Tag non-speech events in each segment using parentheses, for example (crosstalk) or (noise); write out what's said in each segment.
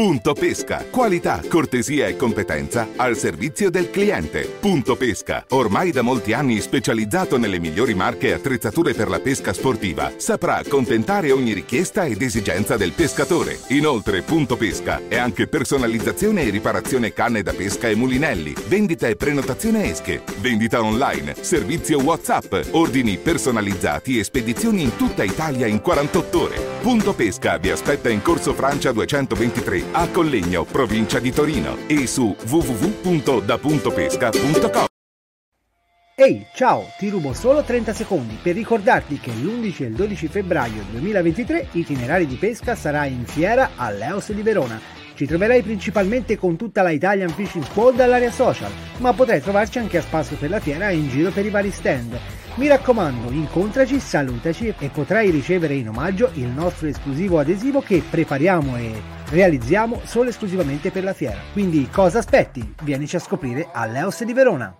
Punto Pesca. Qualità, cortesia e competenza al servizio del cliente. Punto Pesca. Ormai da molti anni specializzato nelle migliori marche e attrezzature per la pesca sportiva. Saprà accontentare ogni richiesta ed esigenza del pescatore. Inoltre, Punto Pesca è anche personalizzazione e riparazione canne da pesca e mulinelli. Vendita e prenotazione esche. Vendita online. Servizio WhatsApp. Ordini personalizzati e spedizioni in tutta Italia in 48 ore. Punto Pesca vi aspetta in Corso Francia 223 a Collegno, provincia di Torino e su www.dapuntopesca.com. Ehi, ciao, ti rubo solo 30 secondi per ricordarti che l'11 e il 12 febbraio 2023 Itinerari di Pesca sarà in fiera all'Eos di Verona. Ci troverai principalmente con tutta la Italian Fishing Squad all'area social, ma potrai trovarci anche a spasso per la fiera e in giro per i vari stand. Mi raccomando, incontraci, salutaci e potrai ricevere in omaggio il nostro esclusivo adesivo che prepariamo e realizziamo solo esclusivamente per la fiera. Quindi cosa aspetti? Vienici a scoprire all'Eos di Verona.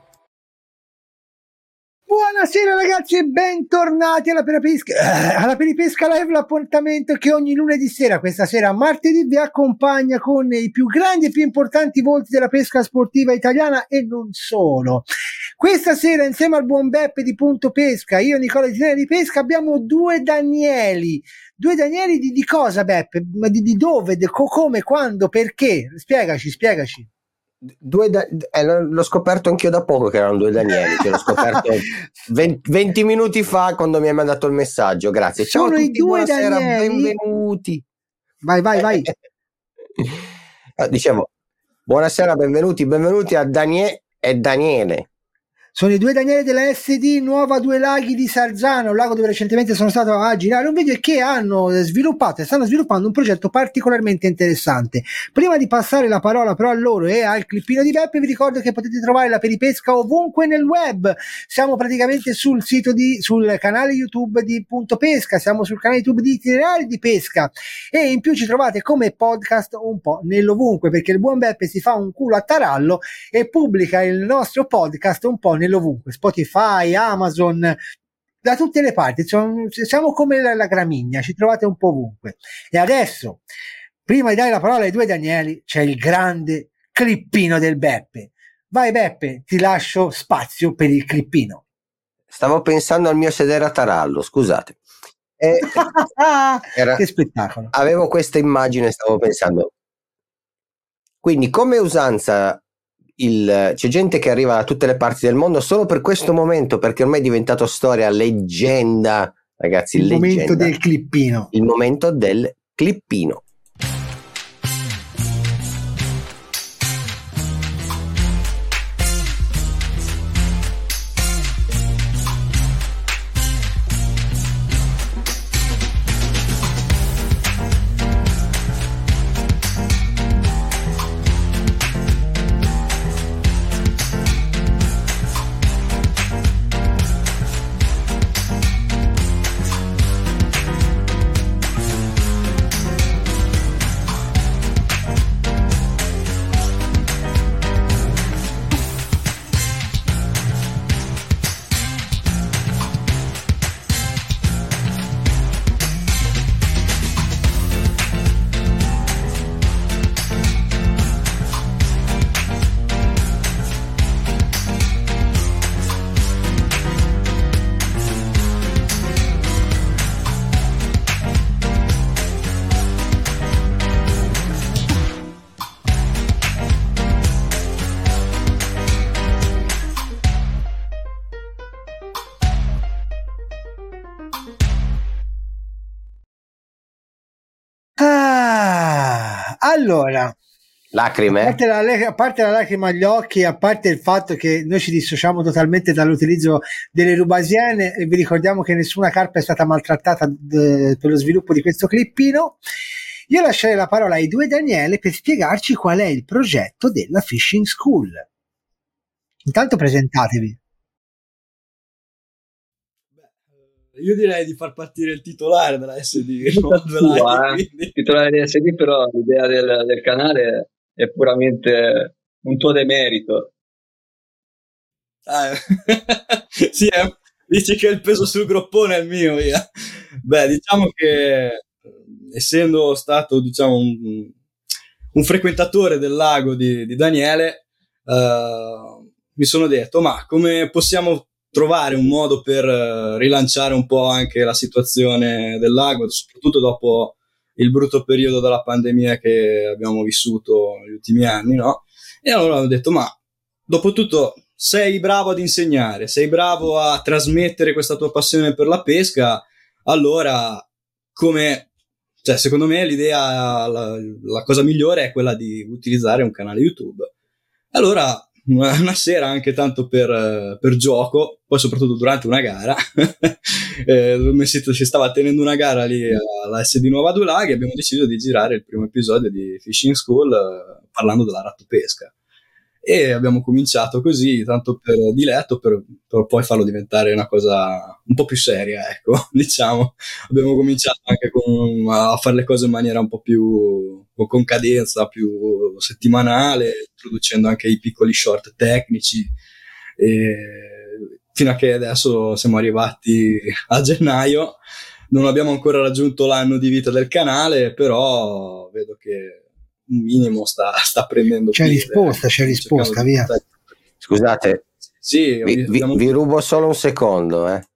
Buonasera ragazzi e bentornati alla Peripesca, eh, alla Peripesca Live, l'appuntamento che ogni lunedì sera, questa sera martedì, vi accompagna con i più grandi e più importanti volti della pesca sportiva italiana e non solo. Questa sera insieme al buon Beppe di Punto Pesca, io Nicola Tenere di Pesca, abbiamo due Danieli. Due Danieli di, di cosa Beppe? Di, di dove? De, co, come? Quando? Perché? Spiegaci, spiegaci. Due da- eh, l'ho scoperto anch'io da poco che erano due Danieli, che l'ho scoperto (laughs) 20, 20 minuti fa quando mi hai mandato il messaggio. Grazie. Ciao Sono a tutti, buonasera, Danieli. benvenuti. Vai, vai, vai. Ah, Dicevo, buonasera, benvenuti, benvenuti a Daniele e Daniele. Sono i due Daniele della SD Nuova Due Laghi di Sarzano, un lago dove recentemente sono stato a girare un video e che hanno sviluppato e stanno sviluppando un progetto particolarmente interessante. Prima di passare la parola però a loro e al clippino di Beppe, vi ricordo che potete trovare la peripesca ovunque nel web. Siamo praticamente sul sito di, sul canale YouTube di Punto Pesca, siamo sul canale YouTube di Itinerari di Pesca e in più ci trovate come podcast un po' nell'ovunque perché il buon Beppe si fa un culo a tarallo e pubblica il nostro podcast un po' nell'ovunque, Spotify, Amazon, da tutte le parti, Sono- siamo come la, la gramigna, ci trovate un po' ovunque. E adesso, prima di dare la parola ai due Danieli, c'è il grande clippino del Beppe. Vai Beppe, ti lascio spazio per il clippino. Stavo pensando al mio sedere a Tarallo, scusate. (laughs) Eh, Era- che spettacolo. avevo questa immagine, stavo pensando. Quindi, come usanza, il- c'è gente che arriva da tutte le parti del mondo solo per questo momento, perché ormai è diventato storia, leggenda, ragazzi, Il leggenda. momento del clippino. Il momento del clippino. Allora, A Lacrime? parte, la, a parte la lacrima agli occhi, a parte il fatto che noi ci dissociamo totalmente dall'utilizzo delle rubasiene e vi ricordiamo che nessuna carpa è stata maltrattata d- per lo sviluppo di questo clippino, io lascerei la parola ai due Daniele per spiegarci qual è il progetto della Fishing School. Intanto presentatevi. Io direi di far partire il titolare della SD. Tutta no? Della- tua, eh. quindi- titolare di SD, però l'idea del, del canale è puramente un tuo demerito. Ah, (laughs) sì, eh, dici che il peso sul groppone è il mio, via. Beh, diciamo che eh, essendo stato, diciamo, un, un frequentatore del lago di, di Daniele, uh, mi sono detto, ma come possiamo trovare un modo per uh, rilanciare un po' anche la situazione del lago, soprattutto dopo il brutto periodo della pandemia che abbiamo vissuto negli ultimi anni, no? E allora ho detto, ma dopo tutto sei bravo ad insegnare, sei bravo a trasmettere questa tua passione per la pesca, allora come, cioè secondo me l'idea, la, la cosa migliore è quella di utilizzare un canale YouTube. Allora una, sera anche tanto per, per, gioco, poi soprattutto durante una gara, (laughs) eh, si, stava tenendo una gara lì alla SD Nuova Due Laghi e abbiamo deciso di girare il primo episodio di Fishing School eh, parlando della rattopesca e abbiamo cominciato così, tanto per diletto, per, per, poi farlo diventare una cosa un po' più seria, ecco, (laughs) diciamo. Abbiamo cominciato anche con, a fare le cose in maniera un po' più con cadenza più settimanale, introducendo anche i piccoli short tecnici. E fino a che adesso siamo arrivati a gennaio. Non abbiamo ancora raggiunto l'anno di vita del canale, però vedo che un minimo sta, sta prendendo c'è piede, risposta c'è risposta via di... scusate sì, vi, vi, vi, rubo solo un secondo eh.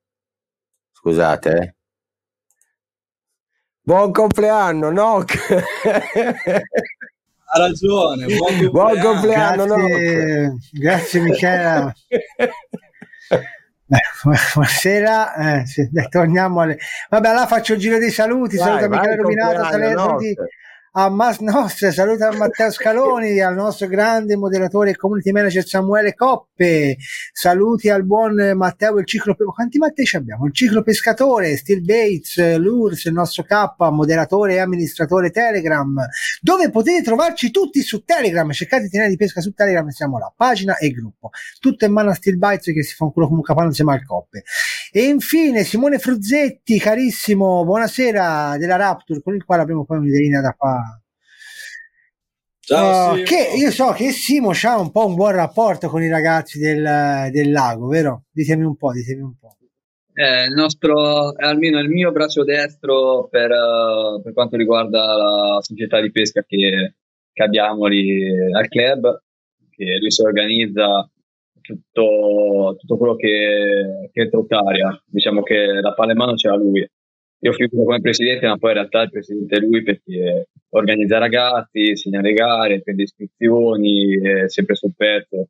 scusate eh. buon compleanno Noc (laughs) ha ragione buon compleanno, buon compleanno grazie, Noc. grazie Michela (laughs) buonasera, eh, torniamo alle... Vabbè, allora faccio il giro dei saluti. Vai, saluto Michele Rominato, saluti, a Mas Nostra, saluta a Matteo Scaloni, al nostro grande moderatore e community manager Samuele Coppe, saluti al buon Matteo il ciclo quanti Mattei abbiamo? Il ciclo pescatore, Steel Bates, Lurs, il nostro K, moderatore e amministratore Telegram, dove potete trovarci tutti su Telegram, cercate di di pesca su Telegram, siamo là, pagina e gruppo, tutto in mano a Steel Bates che si fa un culo come un capanno insieme al Coppe. E infine Simone Fruzzetti, carissimo, buonasera della Rapture, con il quale avremo poi un'ideina da qua Ciao, uh, che io so che Simo ha un po' un buon rapporto con i ragazzi del, del lago, vero? Ditemi un po', ditemi un po'. Eh, il nostro, almeno il mio braccio destro per, uh, per, quanto riguarda la società di pesca che, che abbiamo lì al club, che lui si organizza tutto, tutto quello che, che è Trottaria. Diciamo che la palla in mano c'era lui io figuro come presidente, ma poi in realtà il presidente è lui perché organizza ragazzi, segna le gare, prende iscrizioni, è sempre sul pezzo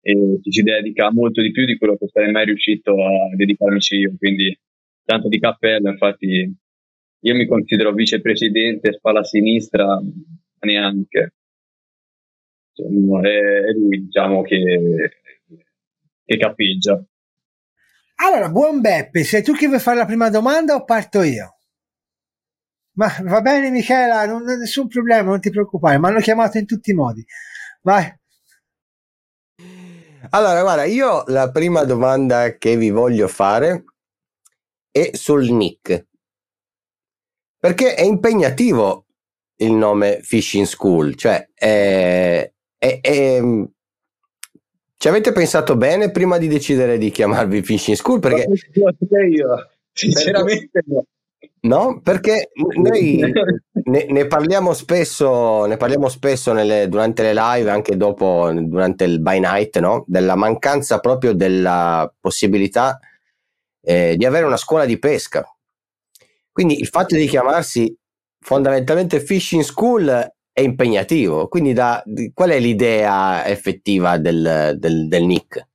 e ci dedica molto di più di quello che sarei mai riuscito a dedicarmici io. Quindi tanto di cappello, infatti io mi considero vicepresidente, spalla sinistra, neanche. Cioè, è, lui, diciamo, che, che capeggia. Allora, buon Beppe, sei tu che vuoi fare la prima domanda o parto io? Ma va bene Michela, non, nessun problema, non ti preoccupare, mi hanno chiamato in tutti i modi. Vai. Allora, guarda, io la prima domanda che vi voglio fare è sul nick. Perché è impegnativo il nome Fishing School, cioè è, è, è, ci avete pensato bene prima di decidere di chiamarvi Fishing School? Perché... Io, sinceramente no. No, perché noi (laughs) ne, ne, parliamo spesso, ne parliamo spesso nelle, durante le live, anche dopo, durante il by night, no? della mancanza proprio della possibilità eh, di avere una scuola di pesca. Quindi il fatto di chiamarsi fondamentalmente Fishing School è impegnativo. Quindi, da, qual è l'idea effettiva del, del, del Nick?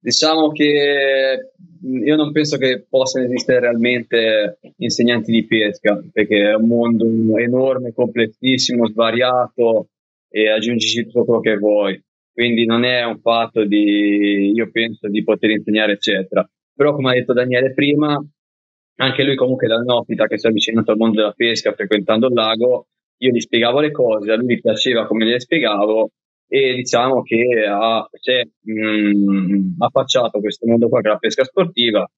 Diciamo che io non penso che possano esistere realmente insegnanti di pesca, perché è un mondo enorme, complessissimo, svariato e aggiungici tutto quello che vuoi. Quindi non è un fatto di, io penso, di poter insegnare, eccetera. Però, come ha detto Daniele prima, anche lui comunque da neofita che si è avvicinato al mondo della pesca frequentando il lago, io gli spiegavo le cose, a lui piaceva come le spiegavo e diciamo che ha, cioè, mh, affacciato questo mondo qua che è la pesca sportiva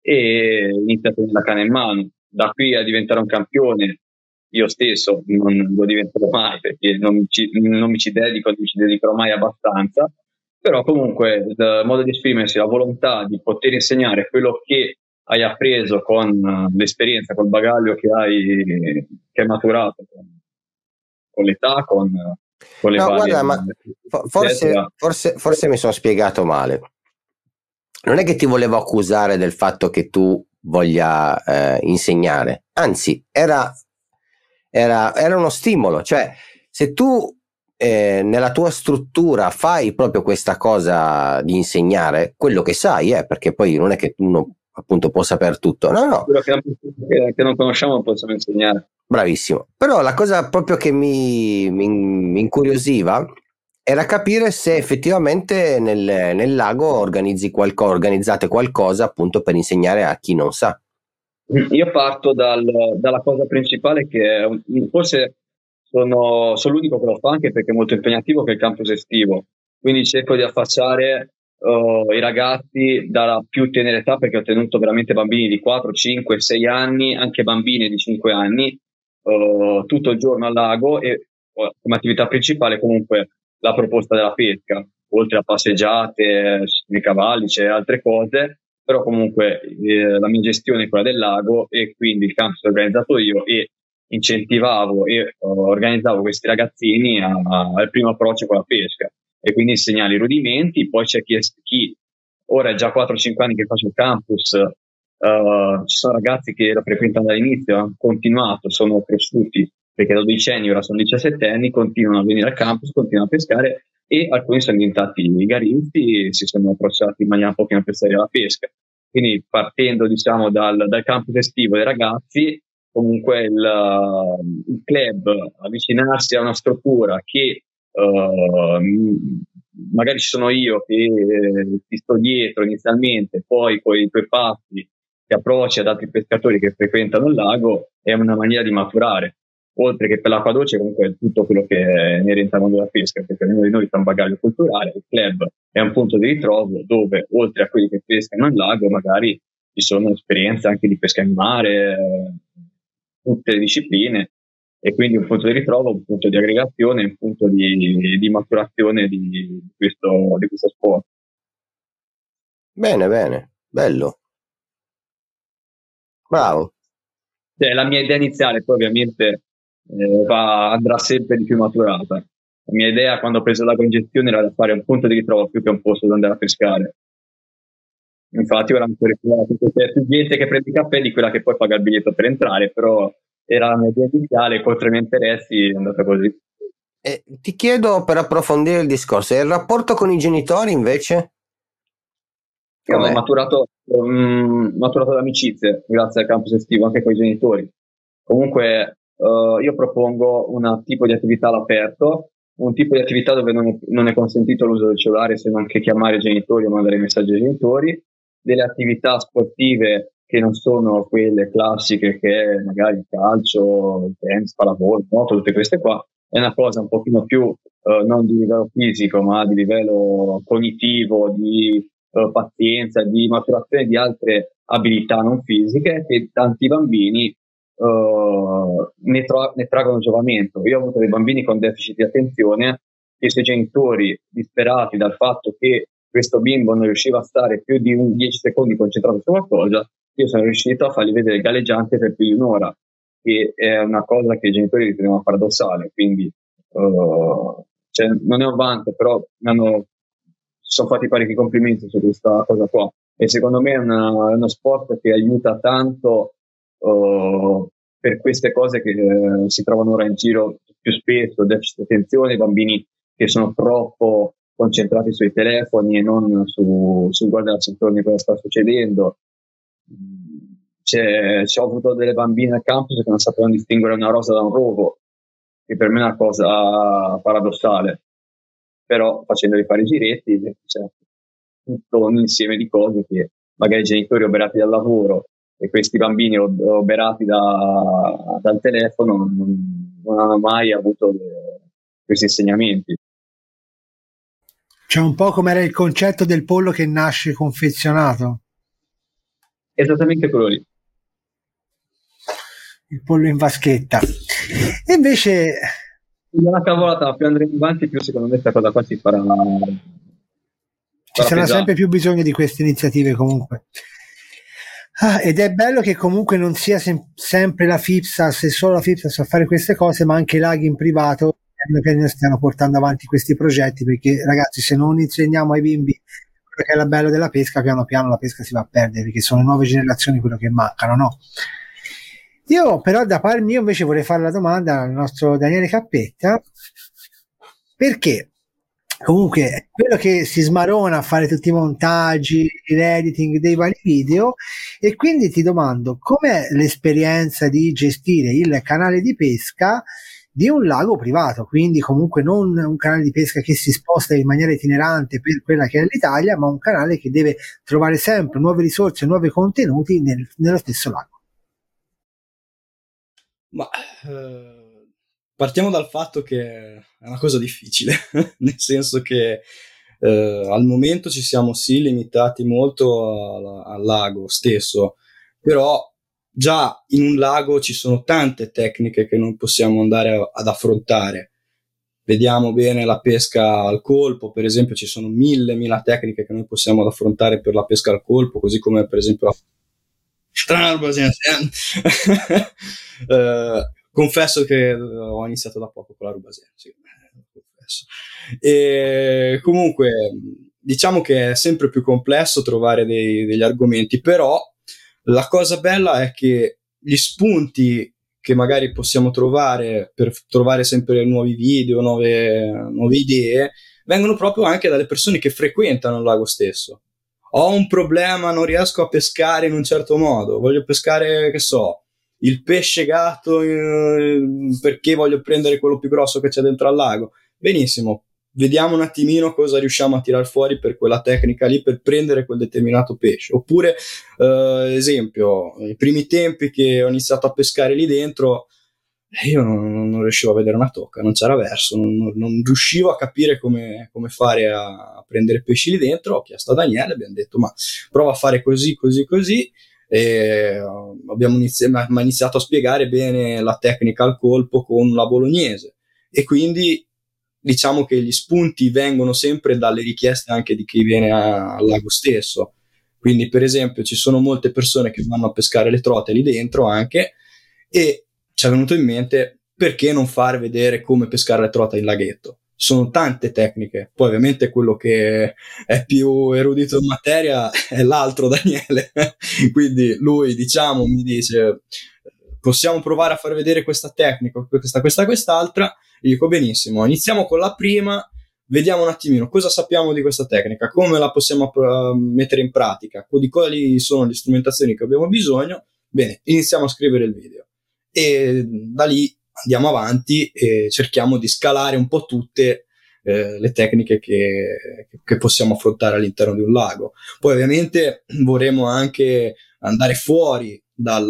e inizia a tenere la canna in mano. Da qui a diventare un campione, io stesso non lo diventerò mai perché non, ci, non mi ci dedico, non mi ci dedicherò mai abbastanza, però comunque il modo di esprimersi, la volontà di poter insegnare quello che hai appreso con l'esperienza, col bagaglio che hai, che maturato con con l'età, con, con le No, varie... guarda, ma forse, forse, forse mi sono spiegato male. Non è che ti volevo accusare del fatto che tu voglia eh, insegnare, anzi, era, era, era uno stimolo. Cioè, se tu eh, nella tua struttura fai proprio questa cosa di insegnare, quello che sai, eh, perché poi non è che uno appunto può sapere tutto. No, no, Quello che non, conosciamo non possiamo insegnare. Bravissimo. Però la cosa proprio che mi, mi- mi incuriosiva era capire se effettivamente nel, nel lago organizzi qualco- organizzate qualcosa appunto per insegnare a chi non sa. Io parto dal- dalla cosa principale che forse sono, sono l'unico che lo fa anche perché è molto impegnativo che è il campus estivo. Quindi cerco di affacciare uh, i ragazzi dalla più tenera età perché ho tenuto veramente bambini di 4, 5, 6 anni, anche bambine di 5 anni, uh, tutto il giorno al lago e uh, come attività principale comunque la proposta della pesca, oltre a passeggiate, nei cavalli, c'è altre cose, però comunque eh, la mia gestione è quella del lago e quindi il campus l'ho organizzato io e incentivavo e uh, organizzavo questi ragazzini al primo approccio con la pesca e quindi insegnare i rudimenti, poi c'è chi, chi ora è già 4-5 anni che faccio il campus, uh, ci sono ragazzi che lo frequentano dall'inizio, hanno continuato, sono cresciuti perché da 12 anni, ora sono 17 anni, continuano a venire al campus, continuano a pescare e alcuni sono diventati garisti e si sono approcciati in maniera un pochino più seria alla pesca. Quindi partendo diciamo dal, dal campus estivo dei ragazzi, comunque il, il club avvicinarsi a una struttura che uh, m- magari ci sono io che eh, ti sto dietro inizialmente, poi con i tuoi passi ti approcci ad altri pescatori che frequentano il lago, è una maniera di maturare. Oltre che per l'acqua dolce, comunque tutto quello che è inerente al mondo della pesca, perché ognuno di noi ha un bagaglio culturale, il club è un punto di ritrovo dove, oltre a quelli che pescano in lago, magari ci sono esperienze anche di pesca in mare, eh, tutte le discipline, e quindi un punto di ritrovo, un punto di aggregazione, un punto di, di maturazione di, di questo, di questo sport. Bene, bene, bello. Bravo. Cioè, la mia idea iniziale, poi ovviamente eh, va, andrà sempre di più maturata. La mia idea quando ho preso la congestione era da fare un punto di ritrovo più che un posto dove andare a pescare. Infatti ora mi sono ritrovato che c'è più gente che prende i caffè di quella che poi paga il biglietto per entrare, però era la mia idea iniziale, contro i miei interessi è andata così. E ti chiedo per approfondire il discorso, e il rapporto con i genitori invece? Io ho maturato, um, maturato l'amicizia grazie al campus estivo anche con i genitori. Comunque uh, io propongo un tipo di attività all'aperto, un tipo di attività dove non è, non è consentito l'uso del cellulare se non che chiamare i genitori o mandare messaggi ai genitori, delle attività sportive che non sono quelle classiche che magari il calcio, il tennis, pallavolo, nuoto, tutte queste qua, è una cosa un pochino più uh, non di livello fisico ma di livello cognitivo, di uh, pazienza, di maturazione di altre abilità non fisiche che tanti bambini uh, ne, tra- ne traggono giovamento. Io ho avuto dei bambini con deficit di attenzione che se i genitori disperati dal fatto che questo bimbo non riusciva a stare più di 10 secondi concentrato su qualcosa, io sono riuscito a fargli vedere galleggiante per più di un'ora, che è una cosa che i genitori ritenevano paradossale, quindi uh, cioè, non è un vanto, però mi hanno sono fatti parecchi complimenti su questa cosa qua e secondo me è, una, è uno sport che aiuta tanto uh, per queste cose che uh, si trovano ora in giro più spesso, deficit di attenzione, bambini che sono troppo concentrati sui telefoni e non su, sul guardarsi intorno a cosa sta succedendo. C'è, c'ho avuto delle bambine al campus che non sapevano distinguere una rosa da un rovo, che per me è una cosa paradossale però facendoli fare i giretti c'è tutto un insieme di cose che magari i genitori oberati dal lavoro e questi bambini oberati da, dal telefono non, non, hanno mai avuto le, questi insegnamenti. C'è un po' come era il concetto del pollo che nasce confezionato. Esattamente quello lì. Il pollo in vaschetta. E invece una cavolata, più andremo avanti, più secondo me questa cosa qua si farà. Ci sarà pesare. sempre più bisogno di queste iniziative comunque. Ah, ed è bello che comunque non sia sem- sempre la FIPSAS e solo la FIPSAS a fare queste cose, ma anche i laghi in privato piano piano stiano portando avanti questi progetti perché ragazzi se non insegniamo ai bimbi che è la bello della pesca piano piano la pesca si va a perdere perché sono nuove generazioni quello che mancano no? io però da par mio invece vorrei fare la domanda al nostro Daniele Cappetta perché comunque quello che si smarona a fare tutti i montaggi, l'editing dei vari video e quindi ti domando com'è l'esperienza di gestire il canale di pesca di un lago privato, quindi comunque non un canale di pesca che si sposta in maniera itinerante per quella che è l'Italia, ma un canale che deve trovare sempre nuove risorse, nuovi contenuti nel, nello stesso lago. Ma eh, partiamo dal fatto che è una cosa difficile, (laughs) nel senso che eh, al momento ci siamo sì limitati molto al, al lago stesso, però già in un lago ci sono tante tecniche che non possiamo andare ad affrontare. Vediamo bene la pesca al colpo, per esempio, ci sono mille, mille tecniche che noi possiamo affrontare per la pesca al colpo, così come per esempio la strano, uh, (laughs) confesso che ho iniziato da poco con la rubasera, sì, confesso. E comunque, diciamo che è sempre più complesso trovare dei, degli argomenti, però la cosa bella è che gli spunti che magari possiamo trovare per trovare sempre nuovi video, nuove, nuove idee, vengono proprio anche dalle persone che frequentano il lago stesso. Ho un problema, non riesco a pescare in un certo modo, voglio pescare, che so, il pesce gatto eh, perché voglio prendere quello più grosso che c'è dentro al lago. Benissimo, vediamo un attimino cosa riusciamo a tirar fuori per quella tecnica lì per prendere quel determinato pesce. Oppure, eh, esempio, i primi tempi che ho iniziato a pescare lì dentro, io non, non riuscivo a vedere una tocca, non c'era verso, non, non riuscivo a capire come, come, fare a prendere pesci lì dentro. Ho chiesto a Daniele, abbiamo detto ma prova a fare così, così, così. E abbiamo iniziato, mi ha iniziato a spiegare bene la tecnica al colpo con la bolognese e quindi diciamo che gli spunti vengono sempre dalle richieste anche di chi viene a, al lago stesso. Quindi, per esempio, ci sono molte persone che vanno a pescare le trote lì dentro anche e ci è venuto in mente perché non far vedere come pescare le trote in laghetto. Ci sono tante tecniche, poi ovviamente quello che è più erudito in materia è l'altro Daniele, (laughs) quindi lui diciamo mi dice possiamo provare a far vedere questa tecnica, questa, questa, quest'altra, gli dico benissimo, iniziamo con la prima, vediamo un attimino cosa sappiamo di questa tecnica, come la possiamo uh, mettere in pratica, di quali sono le strumentazioni che abbiamo bisogno, bene, iniziamo a scrivere il video. E da lì andiamo avanti e cerchiamo di scalare un po' tutte eh, le tecniche che, che, possiamo affrontare all'interno di un lago. Poi ovviamente vorremmo anche andare fuori dal,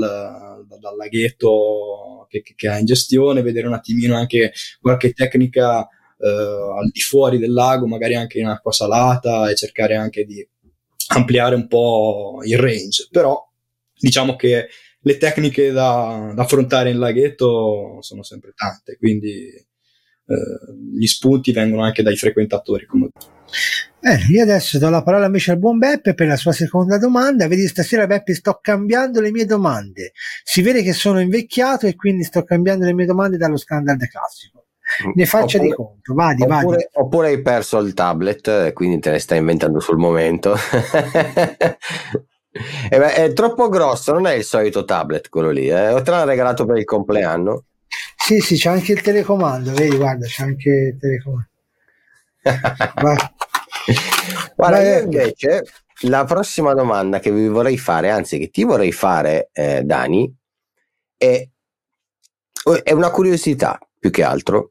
dal laghetto che, che, ha in gestione, vedere un attimino anche qualche tecnica eh, al di fuori del lago, magari anche in acqua salata e cercare anche di ampliare un po' il range. Però diciamo che le tecniche da, da affrontare in laghetto sono sempre tante, quindi eh, gli spunti vengono anche dai frequentatori. Come... Eh, io adesso do la parola invece al buon Beppe per la sua seconda domanda. Vedi, stasera Beppe sto cambiando le mie domande. Si vede che sono invecchiato e quindi sto cambiando le mie domande dallo standard classico. Ne faccia oppure, di conto, vadi, oppure, vadi. Oppure hai perso il tablet e quindi te ne stai inventando sul momento. (laughs) eh beh, è troppo grosso, non è il solito tablet quello lì. Eh? Te l'hanno regalato per il compleanno. Sì, sì, c'è anche il telecomando, vedi, guarda, c'è anche il telecomando. (laughs) Guarda, io invece la prossima domanda che vi vorrei fare, anzi che ti vorrei fare, eh, Dani, è, è, una curiosità più che altro.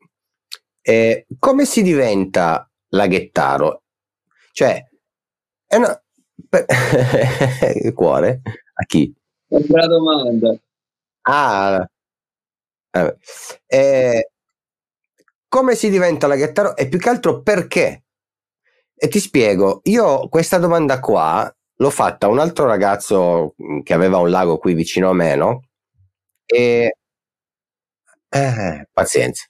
Eh, come si diventa laghettaro? Cioè, è una... il (laughs) cuore? A chi? Una bella domanda. Ah, eh, come si diventa laghettaro e più che altro perché? E ti spiego, io questa domanda qua l'ho fatta a un altro ragazzo mm, che aveva un lago qui vicino a me, no? E... Eh, pazienza.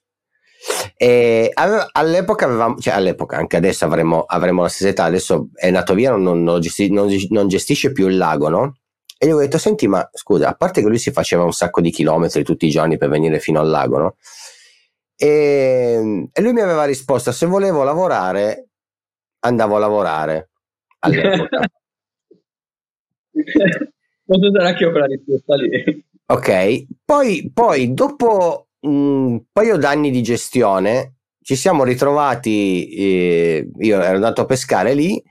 E all'epoca avevamo, cioè all'epoca, anche adesso avremo, avremo la stessa età, adesso è nato via, non, non, gesti, non, non gestisce più il lago, no? E gli ho detto, senti, ma scusa, a parte che lui si faceva un sacco di chilometri tutti i giorni per venire fino al lago, no? E, e lui mi aveva risposto, se volevo lavorare, andavo a lavorare all'epoca. (laughs) Posso dare anche io quella risposta lì. Ok, poi, poi dopo un paio d'anni di gestione ci siamo ritrovati, eh, io ero andato a pescare lì,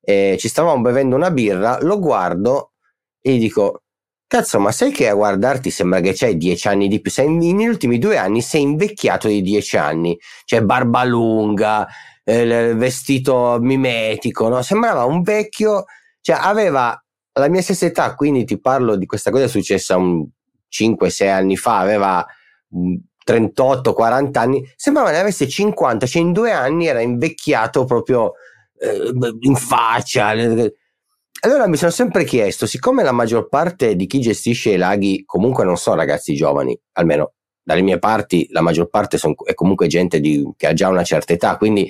eh, ci stavamo bevendo una birra, lo guardo e gli dico, cazzo ma sai che a guardarti sembra che c'hai dieci anni di più, sei, negli ultimi due anni sei invecchiato di dieci anni, cioè barba lunga, eh, vestito mimetico, no? sembrava un vecchio, cioè aveva la mia stessa età, quindi ti parlo di questa cosa successa un 5-6 anni fa, aveva 38-40 anni, sembrava ne avesse 50, cioè in due anni era invecchiato proprio eh, in faccia. Allora mi sono sempre chiesto, siccome la maggior parte di chi gestisce i laghi comunque non sono ragazzi giovani, almeno dalle mie parti la maggior parte son, è comunque gente di, che ha già una certa età, quindi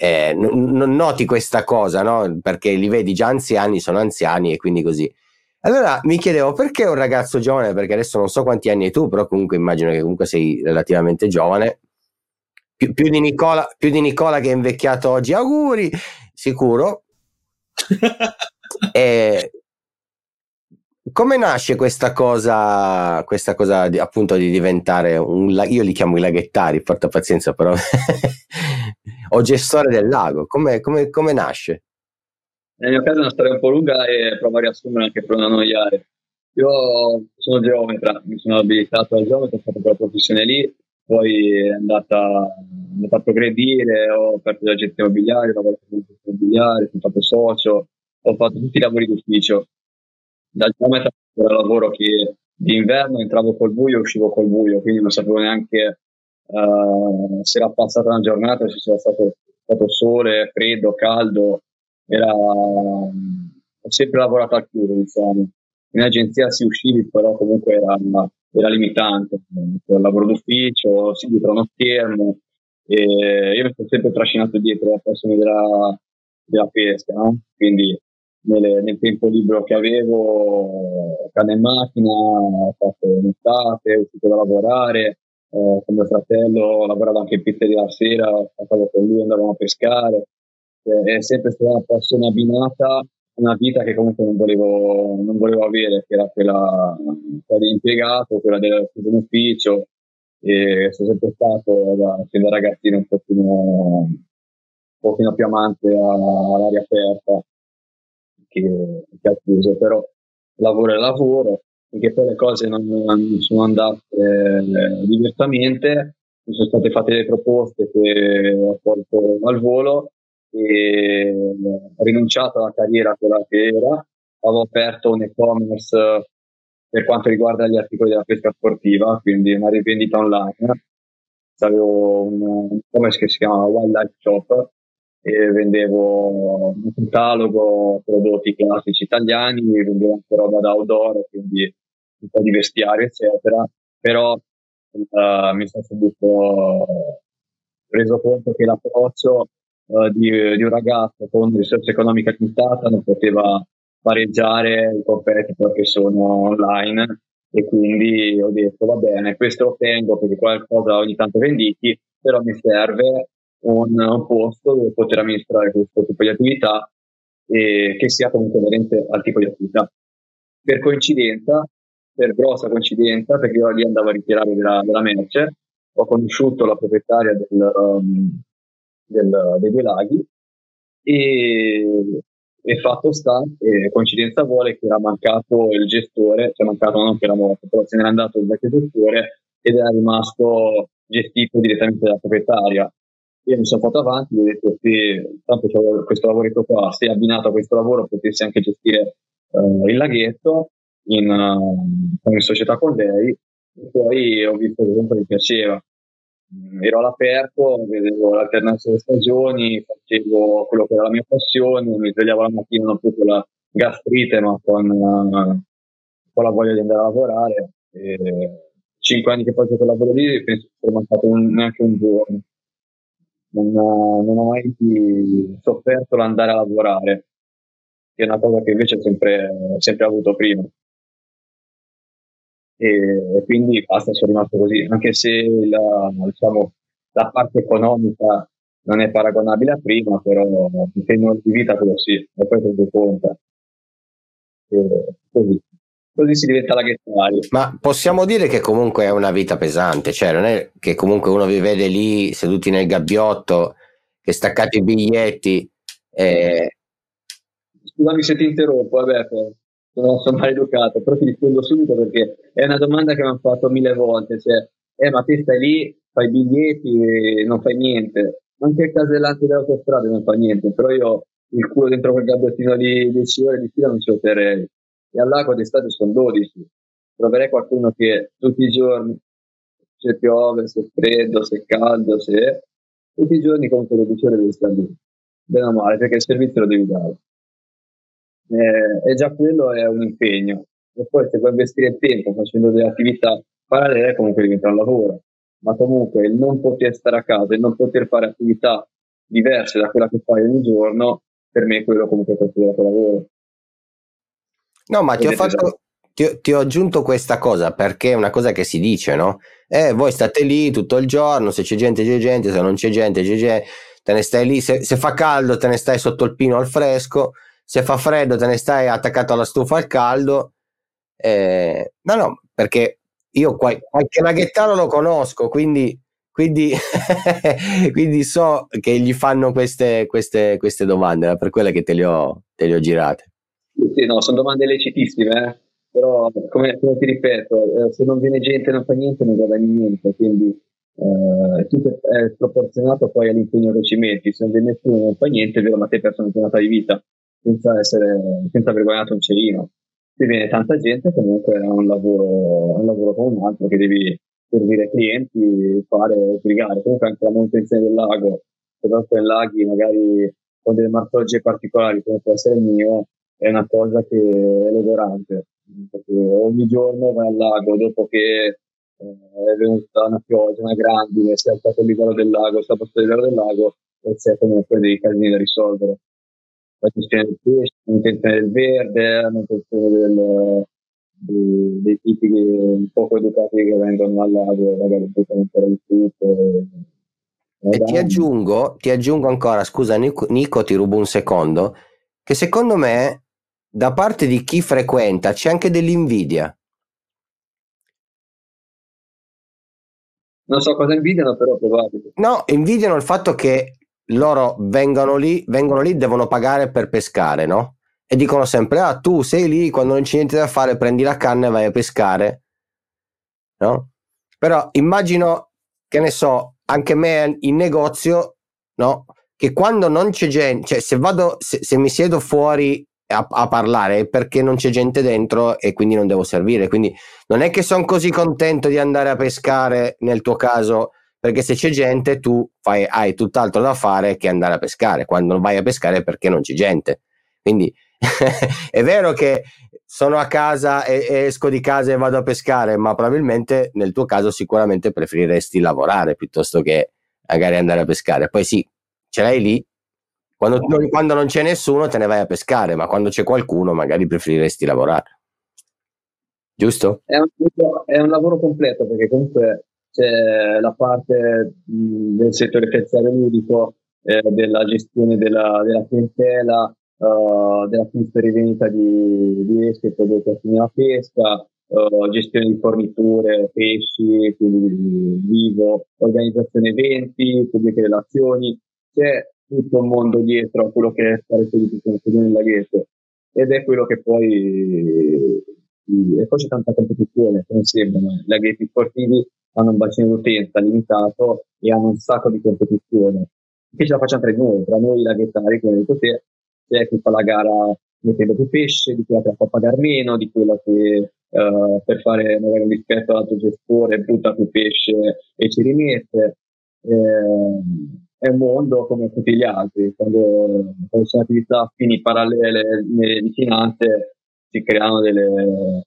eh, non noti questa cosa, no? Perché li vedi già anziani, sono anziani e quindi così. Allora mi chiedevo perché un ragazzo giovane, perché adesso non so quanti anni hai tu, però comunque immagino che comunque sei relativamente giovane, più, più, di, Nicola, più di Nicola che è invecchiato oggi, auguri, sicuro. (laughs) e, come nasce questa cosa, questa cosa di, appunto di diventare un io li chiamo i laghettari, porta pazienza però, (laughs) o gestore del lago, come, come, come nasce? Nel mio caso è una storia un po' lunga e provo a riassumere anche per non annoiare. Io sono geometra, mi sono abilitato al geometra, ho fatto quella professione lì, poi è andata, è andata a progredire, ho aperto l'agente immobiliare, ho lavorato in agente immobiliare, sono stato socio, ho fatto tutti i lavori d'ufficio. Dal geometra era lavoro che d'inverno entravo col buio e uscivo col buio, quindi non sapevo neanche uh, se era passata una giornata, se era stato, stato sole, freddo, caldo, era, ho sempre lavorato al chiuso, diciamo. In agenzia si uscivi, però comunque era, era limitante. Il lavoro d'ufficio, si dietro uno schermo. E io mi sono sempre trascinato dietro la passione della, della pesca, no? Quindi nel, nel, tempo libero che avevo, cane in macchina, ho fatto un'estate, ho uscito da lavorare, eh, con mio fratello lavoravo anche in pizzeria la sera, stavo con lui, andavamo a pescare, è sempre stata una passione abbinata a una vita che comunque non volevo, non volevo avere, che era quella, quella di impiegato, quella del ufficio, e sono sempre stato da, da ragazzino un pochino, un pochino più amante all'aria aperta che, che al chiuso, però lavoro è lavoro, finché poi le cose non, non sono andate eh, diversamente, mi sono state fatte delle proposte che ho portato al volo e ho rinunciato alla carriera quella che era, avevo aperto un e-commerce per quanto riguarda gli articoli della pesca sportiva, quindi una rivendita online. Avevo un e-commerce che si chiama Wildlife Shop e vendevo un catalogo prodotti classici italiani, vendevo anche roba da outdoor, quindi un po' di vestiario, eccetera. Però uh, mi sono subito reso conto che l'approccio uh, di, di, un ragazzo con risorse economiche limitata non poteva pareggiare i competitor che sono online e quindi ho detto va bene, questo lo tengo perché qualcosa ogni tanto vendichi, però mi serve un, un posto dove poter amministrare questo tipo di attività e che sia comunque inerente al tipo di attività. Per coincidenza, per grossa coincidenza, perché io lì andavo a ritirare della, della merce, ho conosciuto la proprietaria del, um, del, dei due laghi e, e fatto sta, e coincidenza vuole che era mancato il gestore, cioè mancato non che era morto, però se n'era andato il vecchio gestore ed era rimasto gestito direttamente dalla proprietaria. Io mi sono fatto avanti e ho detto sì, tanto questo lavoretto qua, se abbinato a questo lavoro potessi anche gestire uh, il laghetto in, uh, in società con lei poi ho visto che mi piaceva Mm, ero all'aperto, vedevo l'alternanza delle stagioni, facevo quello che era la mia passione, mi svegliavo la mattina non più con la gastrite, ma con, uh, con la voglia di andare a lavorare. E cinque anni che faccio quel lavoro lì, penso che sia mancato un, neanche un giorno. Non, non ho mai sofferto l'andare a lavorare. che è una cosa che invece ho sempre, sempre avuto prima. E, quindi basta, sono rimasto così, anche se la, diciamo, la parte economica non è paragonabile a prima, però in termini di vita quello sì, e poi tutto conta. E così. così si diventa laghettario. Ma possiamo dire che comunque è una vita pesante, cioè non è che comunque uno vi vede lì seduti nel gabbiotto, che staccate i biglietti. E... Scusami se ti interrompo, Alberto, sono, sono maleducato, però ti rispondo subito perché è una domanda che mi hanno fatto mille volte, cioè, eh ma te stai lì, fai biglietti non fai niente anche il casellante delle autostrade non fa niente, però io il culo dentro quel gabbiottino di 10 ore di fila non ce lo terrei. E al lago d'estate sono 12. Troverei qualcuno che tutti i giorni, se piove, se freddo, se caldo, se tutti i giorni comunque 12 ore devi stare lì. Bene o male, perché il servizio lo devi dare. Eh, e già quello è un impegno. E poi se puoi investire tempo facendo delle attività parallele comunque diventa un lavoro ma comunque il non poter stare a casa, il non poter fare attività diverse da quella che fai ogni giorno, per me è quello comunque considerato lavoro. No, ma ti ho, fatto, ti, ti ho, aggiunto questa cosa perché è una cosa che si dice, no? Eh, voi state lì tutto il giorno, se c'è gente c'è gente, se non c'è gente c'è gente, te ne stai lì, se, se fa caldo te ne stai sotto il pino al fresco, se fa freddo te ne stai attaccato alla stufa al caldo. Eh, no, no, perché io qual- qualche laghettano lo conosco, quindi, quindi, (laughs) quindi, so che gli fanno queste, queste, queste domande, per quelle che te le ho, te le ho girate. Sì, no, sono domande lecitissime, eh? però come, come, ti ripeto, eh, se non viene gente non fa niente, non guadagni niente, quindi eh, tutto è proporzionato poi all'impegno che ci metti, se non viene nessuno non fa niente, è vero, ma te perso una giornata di vita senza, essere, senza aver guadagnato un cerino. Ti viene tanta gente, comunque è un lavoro, un lavoro come un altro che devi servire clienti, fare, sbrigare. Comunque anche la manutenzione del lago, soprattutto in laghi magari con delle morfologie particolari come può essere il mio, è una cosa che è logorante, perché ogni giorno vai al lago dopo che eh, è venuta una pioggia, una grandine, si è alzato il livello del lago, si è abbassato il livello del lago e c'è comunque dei casini da risolvere la gestione del pesce, la manutenzione del verde, la manutenzione del, dei, dei tipi poco educati che vengono al lago, magari buttano un po' di tutto. E ti aggiungo, ti aggiungo ancora, scusa Nico, Nico, ti rubo un secondo, che secondo me da parte di chi frequenta c'è anche dell'invidia. Non so cosa invidiano, però probabile. No, invidiano il fatto che loro vengono lì, vengono lì, devono pagare per pescare, no? E dicono sempre: Ah, tu sei lì, quando non c'è niente da fare, prendi la canna e vai a pescare, no? Però immagino che ne so, anche me in negozio, no? Che quando non c'è gente, cioè se vado, se, se mi siedo fuori a, a, parlare è perché non c'è gente dentro e quindi non devo servire. Quindi non è che sono così contento di andare a pescare nel tuo caso perché se c'è gente tu fai, hai tutt'altro da fare che andare a pescare, quando vai a pescare perché non c'è gente. Quindi (laughs) è vero che sono a casa e, e, esco di casa e vado a pescare, ma probabilmente nel tuo caso sicuramente preferiresti lavorare piuttosto che magari andare a pescare. Poi sì, ce l'hai lì, quando, quando non c'è nessuno te ne vai a pescare, ma quando c'è qualcuno magari preferiresti lavorare. Giusto? È un, è un lavoro completo perché comunque c'è la parte mh, del settore terziario ludico, eh, della gestione della, della clientela, uh, dell'acquisto e rivendita di, di esche prodotti affini alla pesca, uh, gestione di forniture, pesci, quindi vivo, organizzazione eventi, pubbliche relazioni. C'è tutto un mondo dietro a quello che è fare servizio nel laghetto ed è quello che poi e poi c'è tanta competizione come sembrano i laghetti sportivi hanno un bacino d'utenza limitato e hanno un sacco di competizione. Che ce la facciamo tra noi, tra noi laghettari, come hai detto te, c'è chi fa la gara mettendo più pesce, di quella che fa pagare meno, di quella che uh, per fare magari un rispetto all'altro gestore butta più pesce e ci rimette. Eh, è un mondo come tutti gli altri, quando, quando sono attività fini parallele nelle vicinanze si creano delle,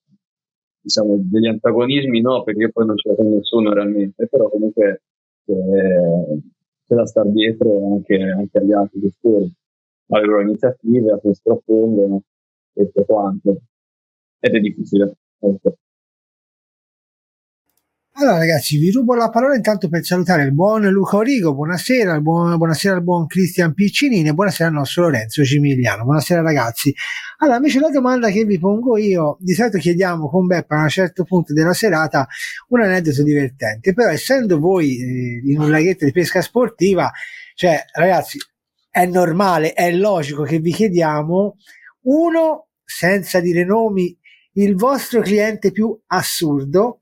diciamo, degli antagonismi no, perché poi non ce l'ho con nessuno realmente, però comunque eh, c'è da star dietro anche, anche agli altri gestori. alle loro iniziative, a cui si propongono e tutto quanto. Ed è difficile. Ecco. Allora ragazzi, vi rubo la parola intanto per salutare il buon Luca Origo, buonasera, buon, buonasera al buon Cristian Piccinini e buonasera al nostro Lorenzo Cimigliano. Buonasera ragazzi. Allora, invece la domanda che vi pongo io, di solito chiediamo con Beppa a un certo punto della serata un aneddoto divertente, però essendo voi eh, in un laghetto di pesca sportiva, cioè ragazzi, è normale, è logico che vi chiediamo uno, senza dire nomi, il vostro cliente più assurdo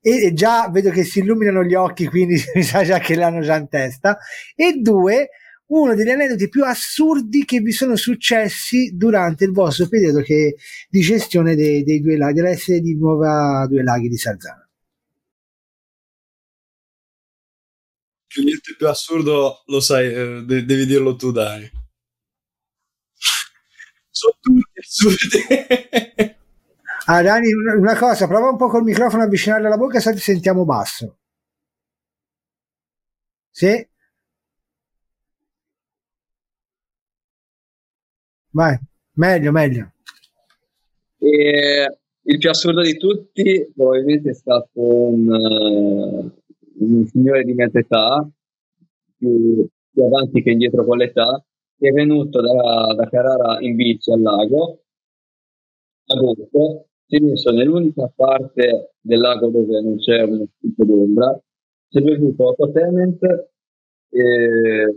e già vedo che si illuminano gli occhi, quindi (laughs) mi sa già che l'hanno già in testa. E due, uno degli aneddoti più assurdi che vi sono successi durante il vostro periodo che, di gestione dei, dei due laghi, della sede di Nuova Due Laghi di Sarzana. Il cliente più assurdo lo sai, eh, de- devi dirlo tu, Dani. Sono tutti assurdi. (laughs) Ah, Dani, una cosa, prova un po' col microfono a avvicinarlo alla bocca, se ti sentiamo basso. Sì? Vai, meglio, meglio. E il più assurdo di tutti probabilmente è stato un, uh, un signore di mezza età, più, più, avanti che indietro con l'età, che è venuto da, da Carrara in bici al lago, agosto, si è messo nell'unica parte del lago dove non c'è uno tipo d'ombra, si è bevuto 8 Tenant e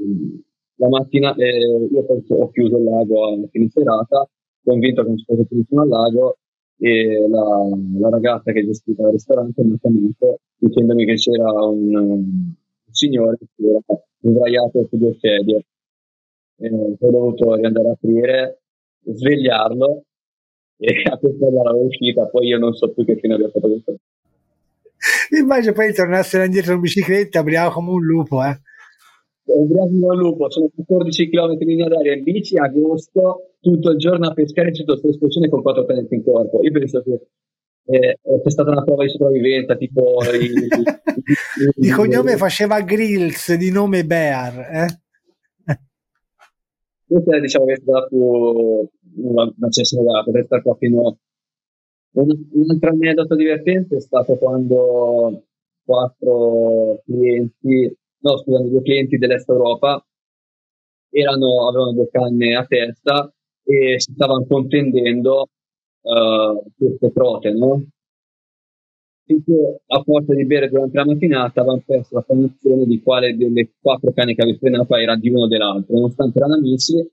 la mattina eh, io penso, ho chiuso il lago a fine serata, convinto che non ci fosse più nessuno al lago e la, la, ragazza che gestiva il ristorante mi ha chiamato dicendomi che c'era un, un signore che era sdraiato su due sedie. E ho dovuto riandare a aprire, svegliarlo e (laughs) a questa era uscita, poi io non so più che fine abbia fatto questo. Immagino poi tornassero indietro in bicicletta, apriamo come un lupo, eh. Ubriaco come un lupo, sono 14 km in d'aria in bici, agosto, tutto il giorno a pescare, c'è tutta esplosione con quattro pennette in corpo. Io penso che eh, c'è stata una prova di sopravvivenza, tipo... i, (laughs) i, di cognome faceva Grills, di nome Bear, eh? Questa è diciamo che è stata più una, una cessurata, per stare qua fino un, un altro aneddoto divertente è stato quando quattro clienti, no scusami, due clienti dell'Est Europa erano, avevano due canne a testa e si stavano contendendo uh, queste trote, no? Finché a forza di bere durante la mattinata avevano perso la cognizione di quale delle quattro canne che aveva frenato era di uno o dell'altro, nonostante erano amici,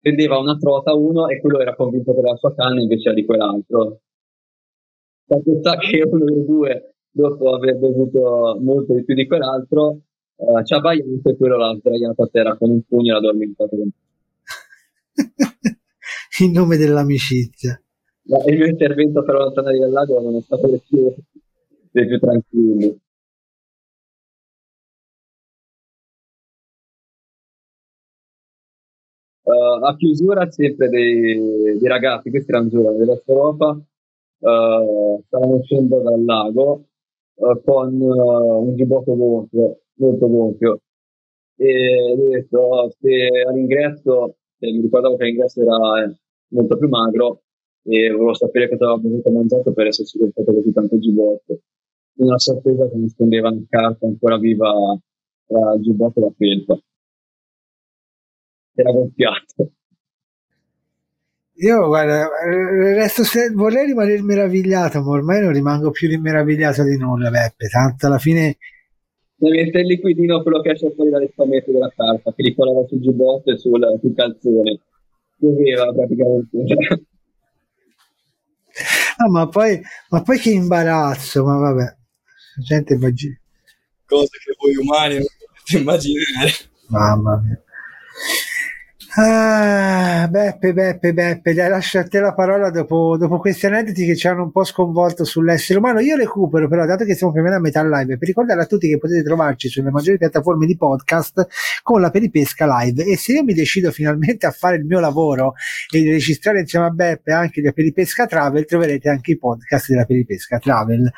prendeva una trota uno e quello era convinto che era la sua canna invece era di quell'altro. Fatto sta che uno dei due, dopo aver bevuto molto di più di quell'altro, uh, ci ha baiato e quello l'ha sdraiato a terra con un pugno e l'ha addormentato. (laughs) In nome dell'amicizia. Il mio intervento per allontanare dal lago non è stato del più, dei più tranquilli. Uh, a chiusura sempre dei, dei, ragazzi, questi erano giovani dell'Est Europa, uh, stavano uscendo dal lago uh, con un giubbotto gonfio, molto gonfio. E ha detto, oh, se all'ingresso, eh, mi ricordavo che l'ingresso era molto più magro, e volevo sapere cosa aveva mangiato per esserci portato così tanto giubbotto. Una sorpresa che nascondeva una carta ancora viva tra il giubbotto e la felpa. Era gonfiato. Io guarda, resto se, vorrei rimanere meravigliato, ma ormai non rimango più meravigliato di nulla, Beppe. Tanto alla fine. Ovviamente il liquidino quello che esce fuori dalle spamette della carta, che li colava sul giubbotto e sul, sul calzone. Pioveva praticamente. Ah, ma, poi, ma poi che imbarazzo, ma vabbè, la gente immagina. Cose che voi umani non potete immaginare. Mamma mia. Ah, Beppe, Beppe, Beppe, lascio a te la parola dopo, dopo, questi aneddoti che ci hanno un po' sconvolto sull'essere umano. Io recupero però, dato che siamo più o meno a metà live, per ricordare a tutti che potete trovarci sulle maggiori piattaforme di podcast con la Peripesca Live. E se io mi decido finalmente a fare il mio lavoro e di registrare insieme a Beppe anche la Peripesca Travel, troverete anche i podcast della Peripesca Travel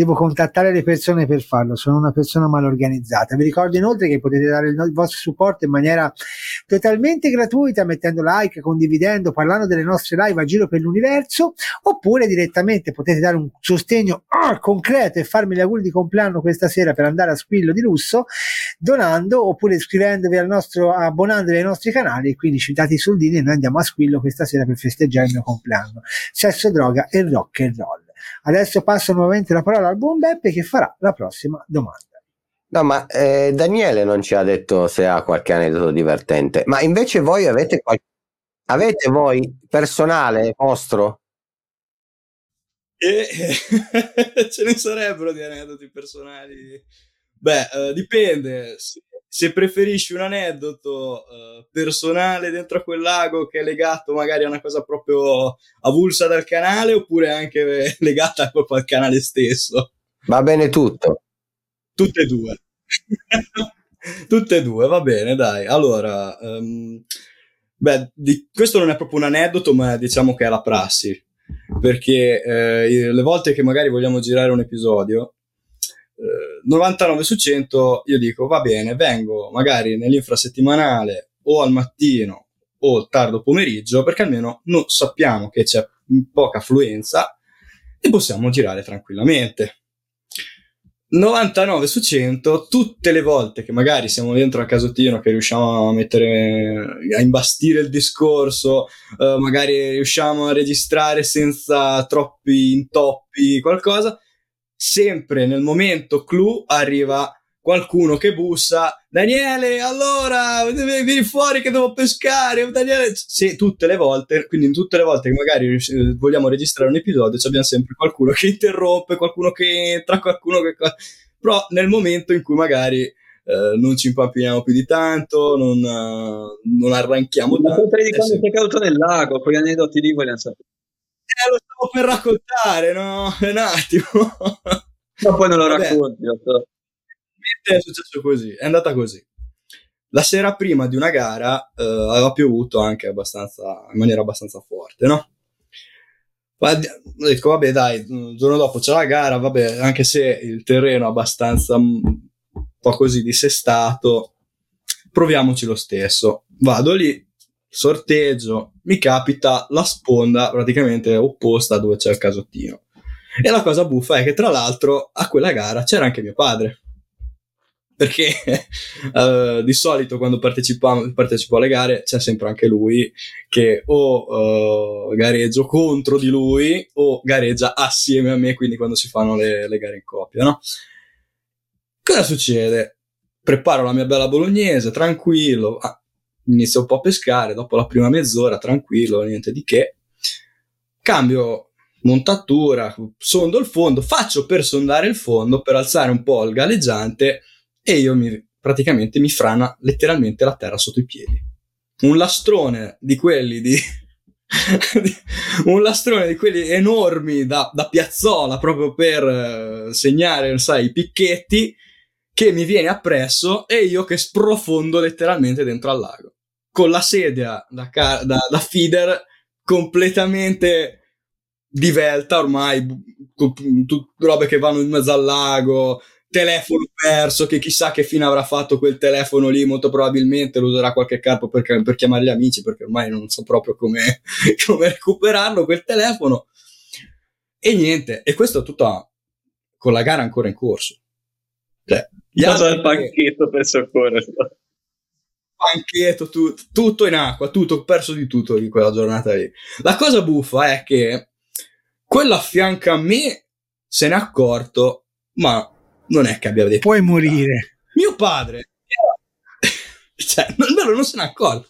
devo contattare le persone per farlo, sono una persona mal organizzata. Vi ricordo inoltre che potete dare il vostro supporto in maniera totalmente gratuita, mettendo like, condividendo, parlando delle nostre live a giro per l'universo, oppure direttamente potete dare un sostegno ah, concreto e farmi gli auguri di compleanno questa sera per andare a Squillo di Lusso, donando oppure iscrivendovi al nostro, abbonandovi ai nostri canali, quindi ci date i soldini e noi andiamo a Squillo questa sera per festeggiare il mio compleanno. Sesso, droga e rock and roll. Adesso passo nuovamente la parola al buon Beppe che farà la prossima domanda. No, ma eh, Daniele non ci ha detto se ha qualche aneddoto divertente, ma invece voi avete, qual- avete voi personale vostro? E (laughs) ce ne sarebbero di aneddoti personali. Beh, uh, dipende. Se, se, preferisci un aneddoto uh, personale dentro a quel lago che è legato magari a una cosa proprio avulsa dal canale, oppure anche (laughs) legata proprio al canale stesso. Va bene tutto. Tutte e due. (laughs) Tutte e due, va bene, dai. Allora, um, beh, di, questo non è proprio un aneddoto, ma diciamo che è la prassi. Perché eh, le volte che magari vogliamo girare un episodio, 99 su 100 io dico va bene, vengo magari nell'infrasettimanale o al mattino o tardo pomeriggio, perché almeno non sappiamo che c'è poca affluenza e possiamo girare tranquillamente. 99 su 100, tutte le volte che magari siamo dentro al casottino, che riusciamo a mettere, a imbastire il discorso, eh, magari riusciamo a registrare senza troppi intoppi, qualcosa, sempre nel momento clou arriva qualcuno che bussa Daniele allora vieni fuori che devo pescare Daniele se tutte le volte quindi tutte le volte che magari vogliamo registrare un episodio abbiamo sempre qualcuno che interrompe qualcuno che entra qualcuno che però nel momento in cui magari eh, non ci impappiniamo più di tanto non, uh, non arranchiamo tanto di quando sei caduto nel lago quegli aneddoti lì vogliamo sapere lo stavo per raccontare no? (laughs) un attimo ma poi non lo Vabbè. racconti è successo così, è andata così. La sera prima di una gara eh, aveva piovuto anche abbastanza, in maniera abbastanza forte, no? Ho detto, vabbè, dai, il giorno dopo c'è la gara, vabbè, anche se il terreno è abbastanza mm, un po' così dissestato, proviamoci lo stesso. Vado lì, sorteggio, mi capita la sponda praticamente opposta dove c'è il casottino. E la cosa buffa è che, tra l'altro, a quella gara c'era anche mio padre perché uh, (laughs) di solito quando partecipo, alle gare c'è sempre anche lui che o uh, gareggio contro di lui o gareggia assieme a me, quindi quando si fanno le, le gare in coppia, no? Cosa succede? Preparo la mia bella bolognese, tranquillo, inizio un po' a pescare, dopo la prima mezz'ora, tranquillo, niente di che. Cambio montatura, sondo il fondo, faccio per sondare il fondo, per alzare un po' il galleggiante e io mi, praticamente mi frana letteralmente la terra sotto i piedi. Un lastrone di quelli di... (laughs) un lastrone di quelli enormi da, da piazzola proprio per uh, segnare, sai, i picchetti che mi viene appresso e io che sprofondo letteralmente dentro al lago. Con la sedia da, car- da, da feeder completamente divelta ormai, tutte robe che vanno in mezzo al lago, telefono perso, che chissà che fine avrà fatto quel telefono lì, molto probabilmente lo userà qualche capo per, per chiamare gli amici, perché ormai non so proprio come, (laughs) come recuperarlo quel telefono. E niente, e questo è tutto con la gara ancora in corso. Cioè, gli Cosa il panchetto per soccorrerlo? Panchetto, tu, tutto in acqua, tutto, ho perso di tutto in quella giornata lì. La cosa buffa è che quello a fianco a me se n'è accorto, ma non è che abbia detto. Puoi morire. Mio padre. (laughs) cioè, non, non se n'è accorto.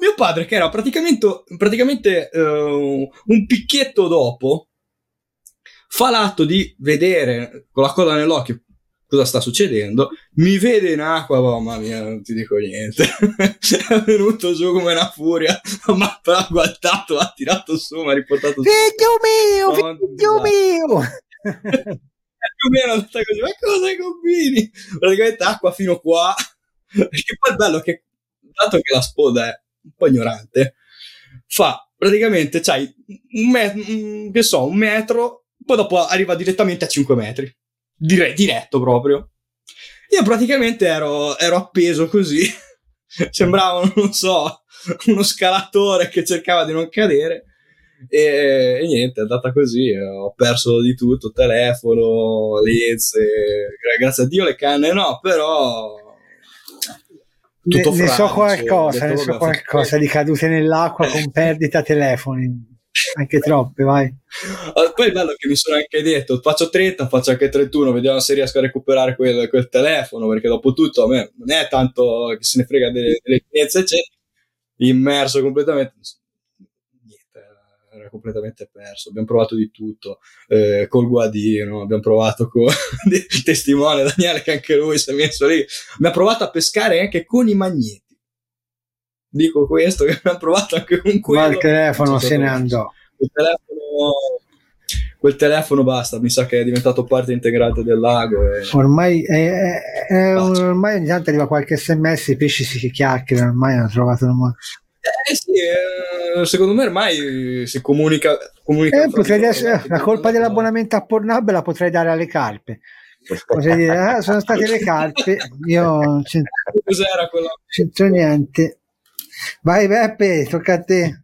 Mio padre, che era praticamente, praticamente uh, un picchietto dopo, fa l'atto di vedere con la coda nell'occhio cosa sta succedendo, mi vede in acqua, oh, mamma mia, non ti dico niente. (laughs) è venuto giù come una furia, (laughs) ma ha guardato, ha tirato su, mi ha riportato su. Figlio mio, figlio mio! (laughs) più o meno andata così, ma cosa combini? Praticamente acqua fino qua, perché poi è bello che, dato che la spoda è un po' ignorante, fa praticamente, c'hai un metro, che so, un metro, poi dopo arriva direttamente a 5 metri. Direi diretto proprio. Io praticamente ero, ero appeso così, (laughs) sembrava, non so, uno scalatore che cercava di non cadere. E, e, niente, è andata così. Ho perso di tutto: telefono, lenze. Grazie a Dio le canne no, però. Tutto ne, ne so qualcosa, ne so qualcosa di cadute nell'acqua (laughs) con perdita telefoni anche troppe, vai. Uh, poi è bello che mi sono anche detto: faccio 30, faccio anche 31, vediamo se riesco a recuperare quel, quel telefono. Perché dopo tutto a me non è tanto che se ne frega delle, delle eccetera. Immerso completamente, niente, era completamente perso. Abbiamo provato di tutto eh, col guadino, abbiamo provato con (laughs) il testimone Daniele, che anche lui si è messo lì. Abbiamo provato a pescare anche con i magneti dico questo (laughs) che abbiamo provato anche con quello. Ma il telefono se ne andò. Il telefono, quel telefono basta, mi sa che è diventato parte integrante del lago. E... Ormai, è, è, è, ormai ogni tanto arriva qualche sms, i pesci si chiacchierano, ormai hanno trovato un modo. Eh sì, eh, secondo me ormai si comunica. comunica eh, adesso, la colpa dell'abbonamento a Pornhub la potrei dare alle carpe. Potrei dire, ah, sono state le carpe, io non c'entro, (laughs) Cos'era quella? c'entro niente. Vai Beppe, tocca a te.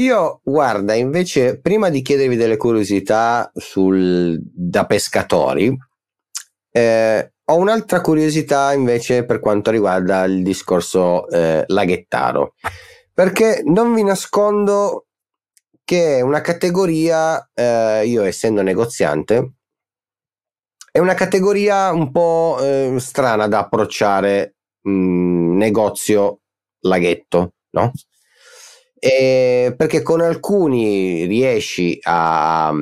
Io, guarda, invece, prima di chiedervi delle curiosità sul, da pescatori, eh, ho un'altra curiosità invece per quanto riguarda il discorso eh, laghettaro, perché non vi nascondo che è una categoria, eh, io essendo negoziante, è una categoria un po' eh, strana da approcciare mh, mm, negozio laghetto, no? E perché con alcuni riesci a,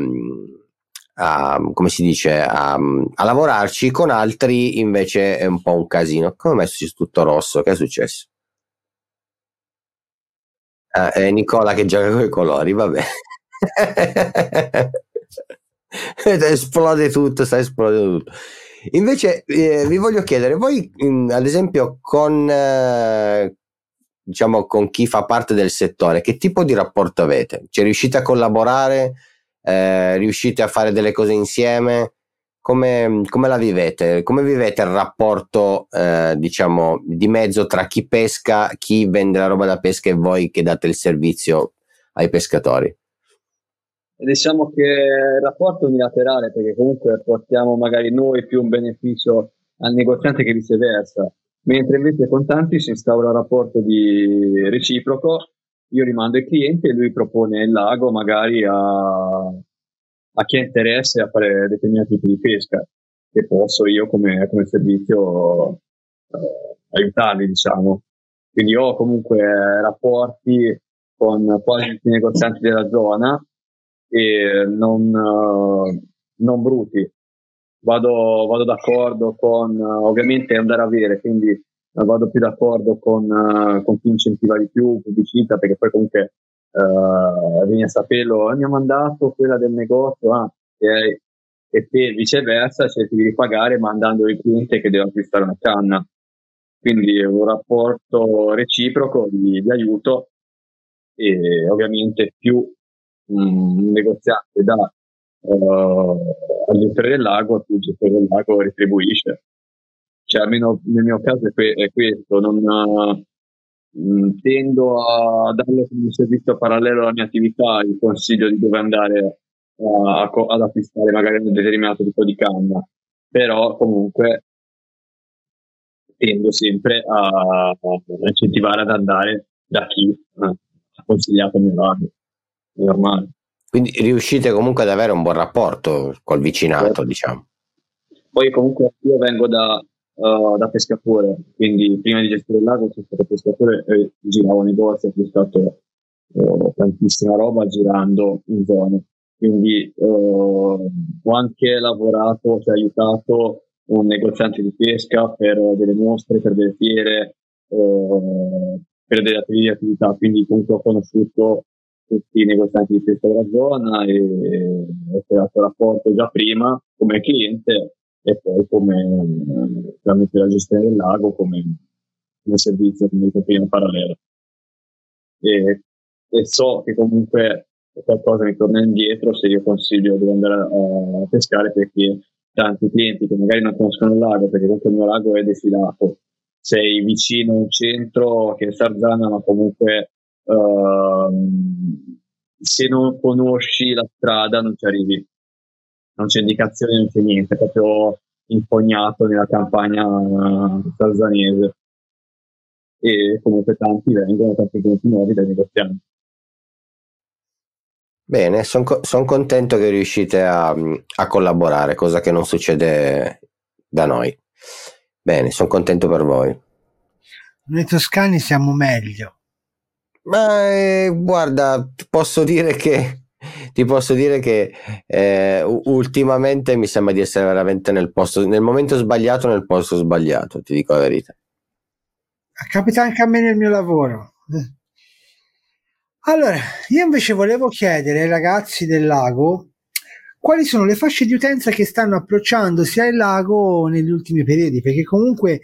a come si dice a, a, lavorarci, con altri invece è un po' un casino. Come messo tutto rosso? Che è successo? Ah, è Nicola che gioca con i colori, vabbè. (laughs) esplode tutto, sta esplodendo tutto. Invece eh, vi voglio chiedere, voi mh, ad esempio con, eh, diciamo, con chi fa parte del settore, che tipo di rapporto avete? Cioè, riuscite a collaborare? Eh, riuscite a fare delle cose insieme? Come, come la vivete? Come vivete il rapporto, eh, diciamo, di mezzo tra chi pesca, chi vende la roba da pesca e voi che date il servizio ai pescatori? Diciamo che il rapporto è unilaterale perché comunque portiamo magari noi più un beneficio al negoziante che viceversa mentre invece con tanti si instaura un rapporto di reciproco, io rimando il cliente e lui propone il lago magari a, a chi ha interesse a fare determinati tipi di pesca, che posso io come, come servizio eh, aiutarli, diciamo. Quindi ho comunque rapporti con quasi tutti i negozianti della zona e non, uh, non bruti, vado, vado d'accordo con ovviamente andare a vedere, quindi eh, vado più d'accordo con, uh, con chi incentiva di più, pubblicità, perché poi comunque uh, vieni a saperlo, mi ha mandato quella del negozio, ah, okay. e te viceversa cerchi di ripagare mandando il cliente che deve acquistare una canna. Quindi è un rapporto reciproco di, di aiuto e ovviamente più un negoziante dà uh, al gestore del lago, il gestore del lago retribuisce. Cioè, almeno nel mio caso è, que- è questo, non uh, tendo a darle come un servizio parallelo alla mia attività il consiglio di dove andare uh, a co- ad acquistare magari un determinato tipo di canna, però comunque tendo sempre a, a incentivare ad andare da chi ha consigliato il mio lago, è normale. Quindi riuscite comunque ad avere un buon rapporto col vicinato, diciamo. Poi comunque io vengo da, uh, da pescatore, quindi prima di gestire il lago sono stato pescatore e giravo negozi, ho stato uh, tantissima roba girando in zone. Quindi uh, ho anche lavorato, cioè aiutato un negoziante di pesca per delle mostre, per delle fiere, per delle attività, quindi comunque ho conosciuto tutti i negozianti di questa zona e ho creato rapporto già prima come cliente e poi come tramite la gestione del lago come, come servizio detto prima parallelo e, e, so che comunque qualcosa mi torna indietro se io consiglio di andare a, a pescare perché tanti clienti che magari non conoscono il lago, perché comunque il mio lago è defilato. Sei vicino a un centro che è Sarzana, ma comunque uh, se non conosci la strada non ci arrivi. Non c'è indicazione, non c'è niente, è proprio impognato nella campagna sarzanese. E comunque tanti vengono, tanti clienti nuovi dai negozianti. Bene, sono co- son contento che riuscite a, a, collaborare, cosa che non succede da noi. Bene, sono contento per voi. Noi toscani siamo meglio. Ma eh, guarda, posso dire che ti posso dire che eh, ultimamente mi sembra di essere veramente nel posto, nel momento sbagliato, nel posto sbagliato, ti dico la verità. Capita anche a me nel mio lavoro. Allora, io invece volevo chiedere ai ragazzi del lago quali sono le fasce di utenza che stanno approcciandosi al lago negli ultimi periodi, perché comunque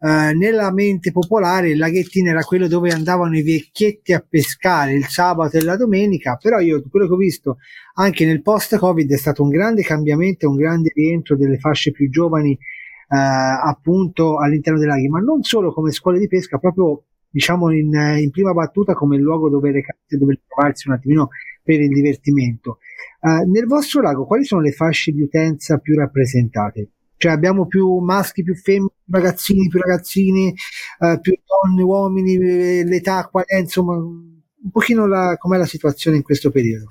eh, nella mente popolare il laghettino era quello dove andavano i vecchietti a pescare il sabato e la domenica, però io quello che ho visto anche nel post-Covid è stato un grande cambiamento, un grande rientro delle fasce più giovani eh, appunto all'interno dei laghi, ma non solo come scuole di pesca, proprio diciamo in, in, prima battuta come luogo dove recarsi dove trovarsi un attimino per il divertimento. Uh, nel vostro lago quali sono le fasce di utenza più rappresentate? Cioè abbiamo più maschi, più femmine, più ragazzini, più ragazzine, uh, più donne, uomini, eh, l'età, qual è, insomma, un pochino la, com'è la situazione in questo periodo.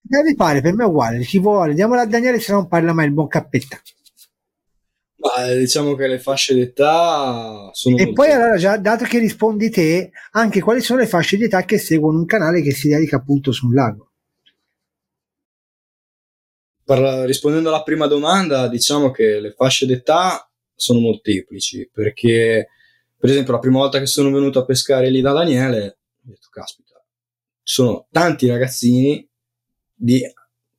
Deve pare, per me è uguale, chi vuole, diamola a Daniele se non parla mai il buon cappetta. Ma diciamo che le fasce d'età sono. E poi, allora, già dato che rispondi te, anche quali sono le fasce d'età che seguono un canale che si dedica appunto sul lago? Rispondendo alla prima domanda, diciamo che le fasce d'età sono molteplici perché, per esempio, la prima volta che sono venuto a pescare lì da Daniele, ho detto, caspita, ci sono tanti ragazzini di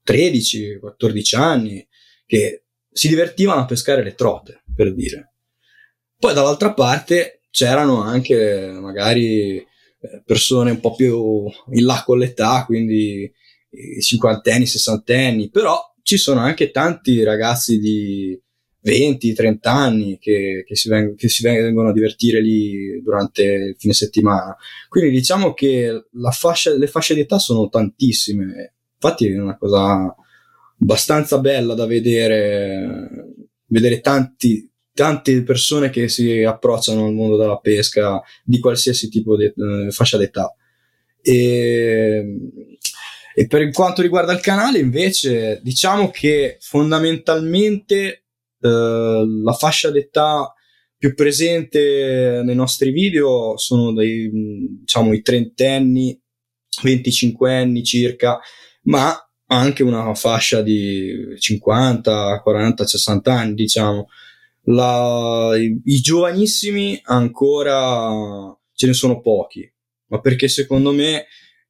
13-14 anni che si divertivano a pescare le trote, per dire. Poi dall'altra parte c'erano anche magari eh, persone un po' più in là con l'età, quindi cinquantenni, sessantenni, però ci sono anche tanti ragazzi di 20-30 anni che, che, si veng- che, si vengono a divertire lì durante il fine settimana. Quindi diciamo che fascia, le fasce d'età sono tantissime. Infatti è una cosa abbastanza bella da vedere, vedere tanti, tante persone che si approcciano al mondo della pesca di qualsiasi tipo di eh, fascia d'età. E, e, per quanto riguarda il canale, invece, diciamo che fondamentalmente eh, la fascia d'età più presente nei nostri video sono dei, diciamo, i trentenni, 25 anni circa, ma anche una fascia di 50, 40, 60 anni, diciamo. La, i, i, giovanissimi ancora ce ne sono pochi, ma perché secondo me,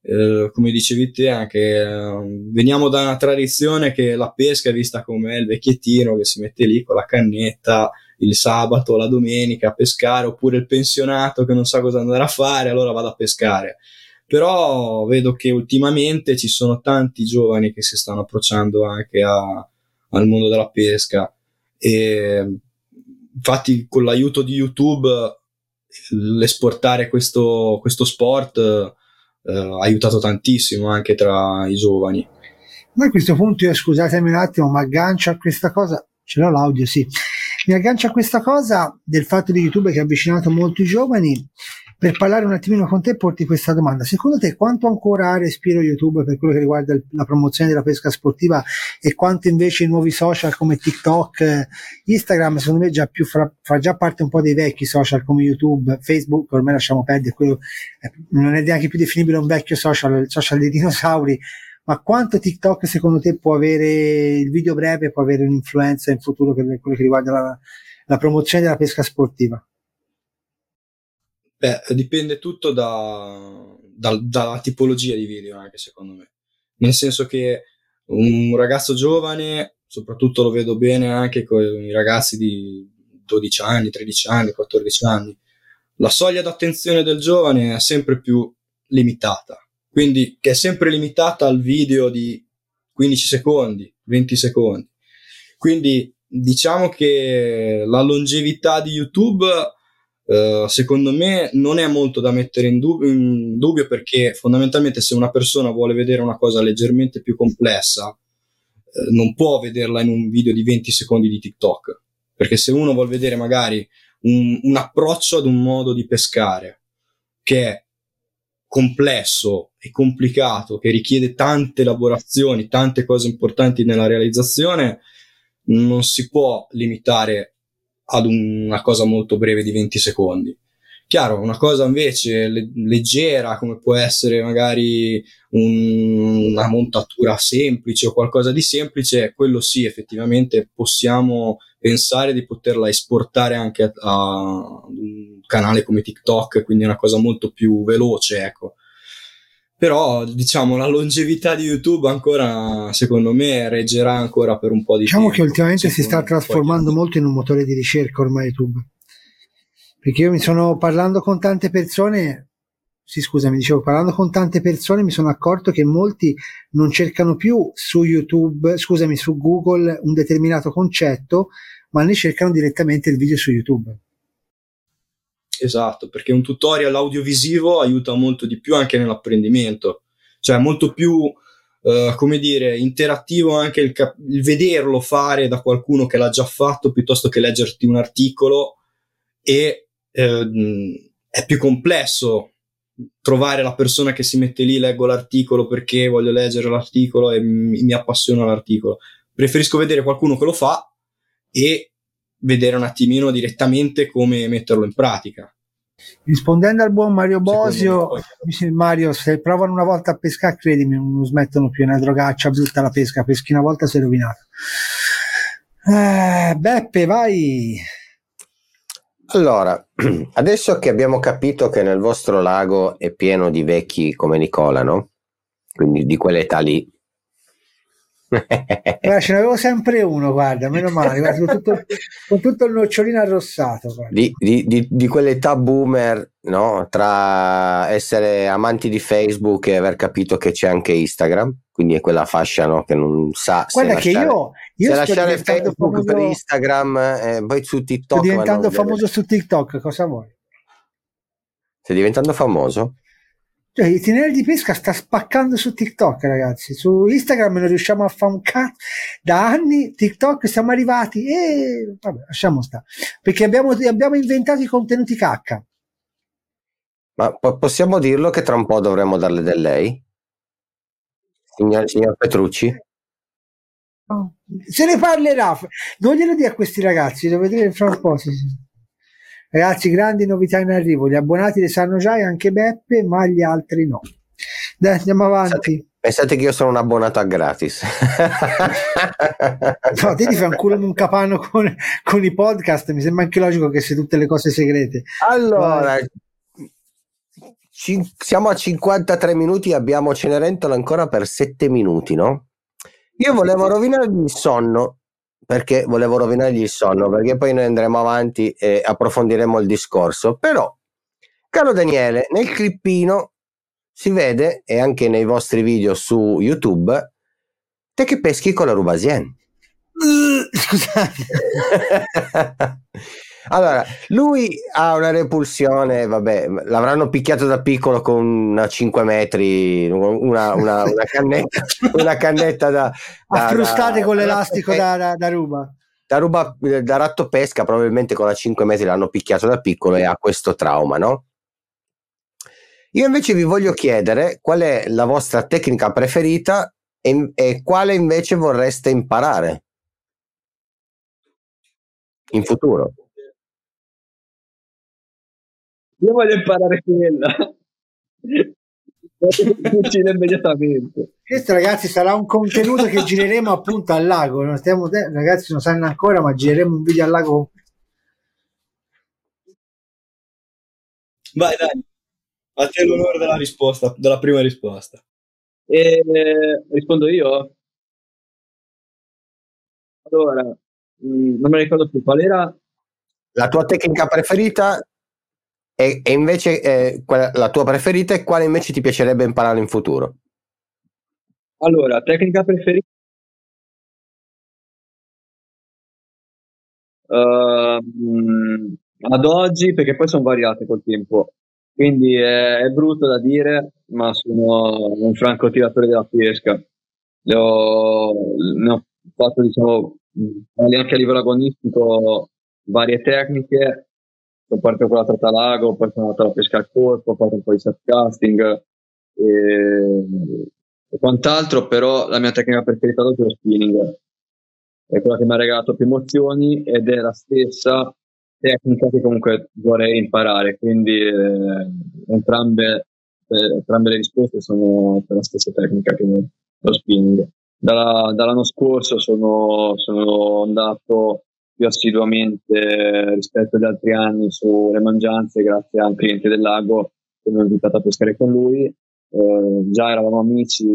eh, come dicevi te, anche eh, veniamo da una tradizione che la pesca è vista come il vecchiettino che si mette lì con la cannetta il sabato, la domenica a pescare, oppure il pensionato che non sa cosa andare a fare, allora vado a pescare. Però vedo che ultimamente ci sono tanti giovani che si stanno approcciando anche a, al mondo della pesca. E infatti con l'aiuto di YouTube l'esportare questo, questo sport ha aiutato tantissimo anche tra i giovani. Ma a questo punto io scusatemi un attimo, ma aggancio a questa cosa, ce l'ho l'audio, sì. Mi aggancio a questa cosa del fatto di YouTube che ha avvicinato molti giovani per parlare un attimino con te porti questa domanda. Secondo te quanto ancora ha respiro YouTube per quello che riguarda la promozione della pesca sportiva e quanto invece i nuovi social come TikTok, Instagram, secondo me già più fra, fa già parte un po' dei vecchi social come YouTube, Facebook, ormai lasciamo perdere, quello eh, non è neanche più definibile un vecchio social, il social dei dinosauri, ma quanto TikTok secondo te può avere il video breve, può avere un'influenza in futuro per quello che riguarda la, la promozione della pesca sportiva? Beh, dipende tutto da, da, dalla tipologia di video, anche secondo me. Nel senso che un ragazzo giovane, soprattutto lo vedo bene anche con i ragazzi di 12 anni, 13 anni, 14 anni, la soglia d'attenzione del giovane è sempre più limitata, quindi che è sempre limitata al video di 15 secondi, 20 secondi. Quindi diciamo che la longevità di YouTube Uh, secondo me non è molto da mettere in, dub- in, dubbio perché fondamentalmente se una persona vuole vedere una cosa leggermente più complessa uh, non può vederla in un video di 20 secondi di TikTok. Perché se uno vuole vedere magari un, un approccio ad un modo di pescare che è complesso e complicato, che richiede tante elaborazioni, tante cose importanti nella realizzazione, non si può limitare ad una cosa molto breve di 20 secondi. Chiaro, una cosa invece le- leggera, come può essere magari un- una montatura semplice o qualcosa di semplice, quello sì, effettivamente possiamo pensare di poterla esportare anche a, a un canale come TikTok, quindi una cosa molto più veloce, ecco. Però diciamo la longevità di YouTube ancora, secondo me, reggerà ancora per un po' di diciamo tempo. che ultimamente si sta trasformando molto in un motore di ricerca ormai YouTube. Perché io mi sono parlando con tante persone, sì scusami, dicevo, parlando con tante persone mi sono accorto che molti non cercano più su YouTube, scusami, su Google un determinato concetto, ma ne cercano direttamente il video su YouTube. Esatto, perché un tutorial audiovisivo aiuta molto di più anche nell'apprendimento, cioè molto più, eh, come dire, interattivo anche il, cap- il vederlo fare da qualcuno che l'ha già fatto piuttosto che leggerti un articolo e eh, è più complesso trovare la persona che si mette lì, leggo l'articolo perché voglio leggere l'articolo e mi, mi appassiona l'articolo. Preferisco vedere qualcuno che lo fa e vedere un attimino direttamente come metterlo in pratica. Rispondendo al buon Mario Bosio, Mario, se provano una volta a pescare, credimi, non smettono più, è una drogaccia brutta la pesca, peschi una volta sei rovinato. Eh, Beppe, vai. Allora, (clears throat) adesso che abbiamo capito che nel vostro lago è pieno di vecchi come Nicola, no? Quindi di quell'età lì. Guarda, (laughs) ce n'avevo sempre uno, guarda, meno male, guarda, con, tutto, con tutto il nocciolino arrossato. di, di- di- di quell'età boomer, no? Tra essere amanti di Facebook e aver capito che c'è anche Instagram, quindi è quella fascia no? che non sa se Guarda che lasciare, io, io se sto lasciare diventando Facebook per famoso, Instagram e poi su sto TikTok. diventando a vedere- famoso su TikTok, cosa vuoi? Stai diventando famoso? Cioè, il itinerario di pesca sta spaccando su TikTok, ragazzi. Su Instagram non riusciamo a fare un cazzo. Da anni TikTok siamo arrivati e vabbè, lasciamo stare. Perché abbiamo, abbiamo inventato i contenuti cacca. Ma po- possiamo dirlo che tra un po' dovremmo darle del lei? Signor, signor Petrucci? Se ne parlerà. Non glielo dia a questi ragazzi, lo vedrete fra un po'. sì, sì. Ragazzi, grandi novità in arrivo. Gli abbonati le sanno già e anche Beppe, ma gli altri no. Dai, andiamo avanti. Pensate che io sono un abbonato a gratis. (laughs) No, te ti fai un culo un capano con, con i podcast. Mi sembra anche logico che sia tutte le cose segrete. allora, cin- siamo a 53 minuti abbiamo Cenerentola ancora per 7 minuti, no? Io volevo rovinargli il sonno perché volevo rovinargli il sonno perché poi noi andremo avanti e approfondiremo il discorso. Però, caro Daniele, nel clippino si vede e anche nei vostri video su YouTube te che peschi con la Rubasien. (laughs) Scusate. (laughs) allora, lui ha una repulsione, vabbè, l'avranno picchiato da piccolo con una 5 metri, una, una, una cannetta, (laughs) una cannetta da, da- Affrustate da- con l'elastico da, da- da ruba. da ruba da ratto pesca, probabilmente con la 5 metri l'hanno picchiato da piccolo e ha questo trauma, no? Io invece vi voglio chiedere qual è la vostra tecnica preferita e, e quale invece vorreste imparare in futuro. Io voglio imparare quella. Cucina immediatamente. Questo, ragazzi, sarà un contenuto che gireremo appunto al lago. Non stiamo te- ragazzi, non sanno ancora, ma gireremo un video al lago. Vai, dai. A te l'onore della risposta, della prima risposta. E, rispondo io? Allora, mh, non me ne ricordo più qual era. La tua tecnica preferita E, e invece eh, la tua preferita e quale invece ti piacerebbe imparare in futuro? Allora, tecnica preferita Uh, ad oggi, perché poi sono variate col tempo, quindi è, è, brutto da dire, ma sono un franco tiratore della pesca. Le ho, ne ho fatto, diciamo, anche a livello agonistico varie tecniche. Sono partito con la trattalago, poi sono andato a pesca al corpo, ho fatto un po' di surfcasting e, e quant'altro, però la mia tecnica preferita è lo spinning è quella che mi ha regalato più emozioni ed è la stessa tecnica che comunque vorrei imparare, quindi eh, entrambe, eh, entrambe, le risposte sono per la stessa tecnica che lo spinning. Dalla, dall'anno scorso sono, sono, andato più assiduamente rispetto agli altri anni sulle mangianze grazie a un cliente del lago che mi ha invitato a pescare con lui. Eh, già eravamo amici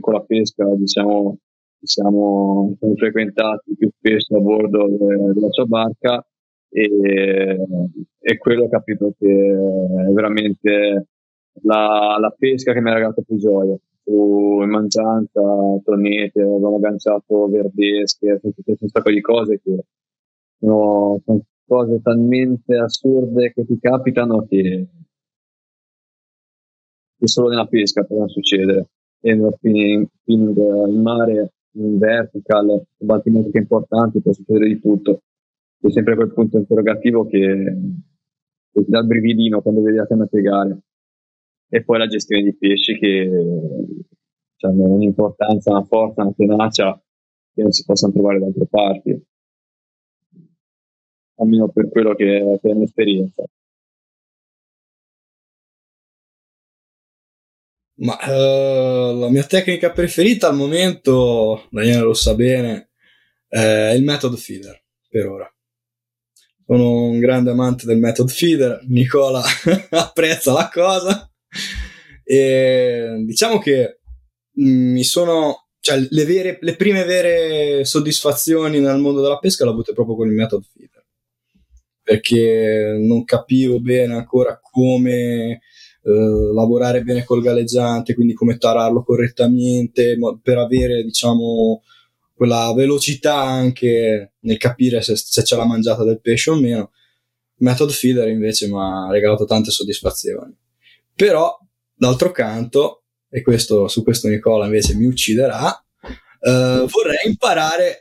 con la pesca, diciamo, siamo, siamo frequentati più spesso a bordo della sua barca e, e quello ho capito che è veramente la, la pesca che mi ha regalato più gioia su mangianza, tonete, avevamo agganciato verdesche, tutte un sacco di cose che sono, sono, cose talmente assurde che ti capitano che, che solo nella pesca possono succedere e nello spinning, in mare in vertical, battimenti importanti, può succedere di tutto. C'è sempre quel punto interrogativo che, che ti dà il brividino quando vedi la canna piegare. E poi la gestione di pesci che hanno un'importanza, una forza, una tenacia che non si possono trovare da altre parti. Almeno per quello che, che è l'esperienza. Ma uh, la mia tecnica preferita al momento, Daniele lo sa bene, è il method feeder per ora. Sono un grande amante del method feeder, Nicola (laughs) apprezza la cosa e diciamo che mi sono, cioè le, vere, le prime vere soddisfazioni nel mondo della pesca le ho avute proprio con il method feeder perché non capivo bene ancora come eh, lavorare bene col galleggiante, quindi come tararlo correttamente per avere, diciamo, quella velocità anche nel capire se, se c'è la mangiata del pesce o meno. Method Feeder invece mi ha regalato tante soddisfazioni. Però, d'altro canto, e questo, su questo Nicola invece mi ucciderà, Uh, vorrei imparare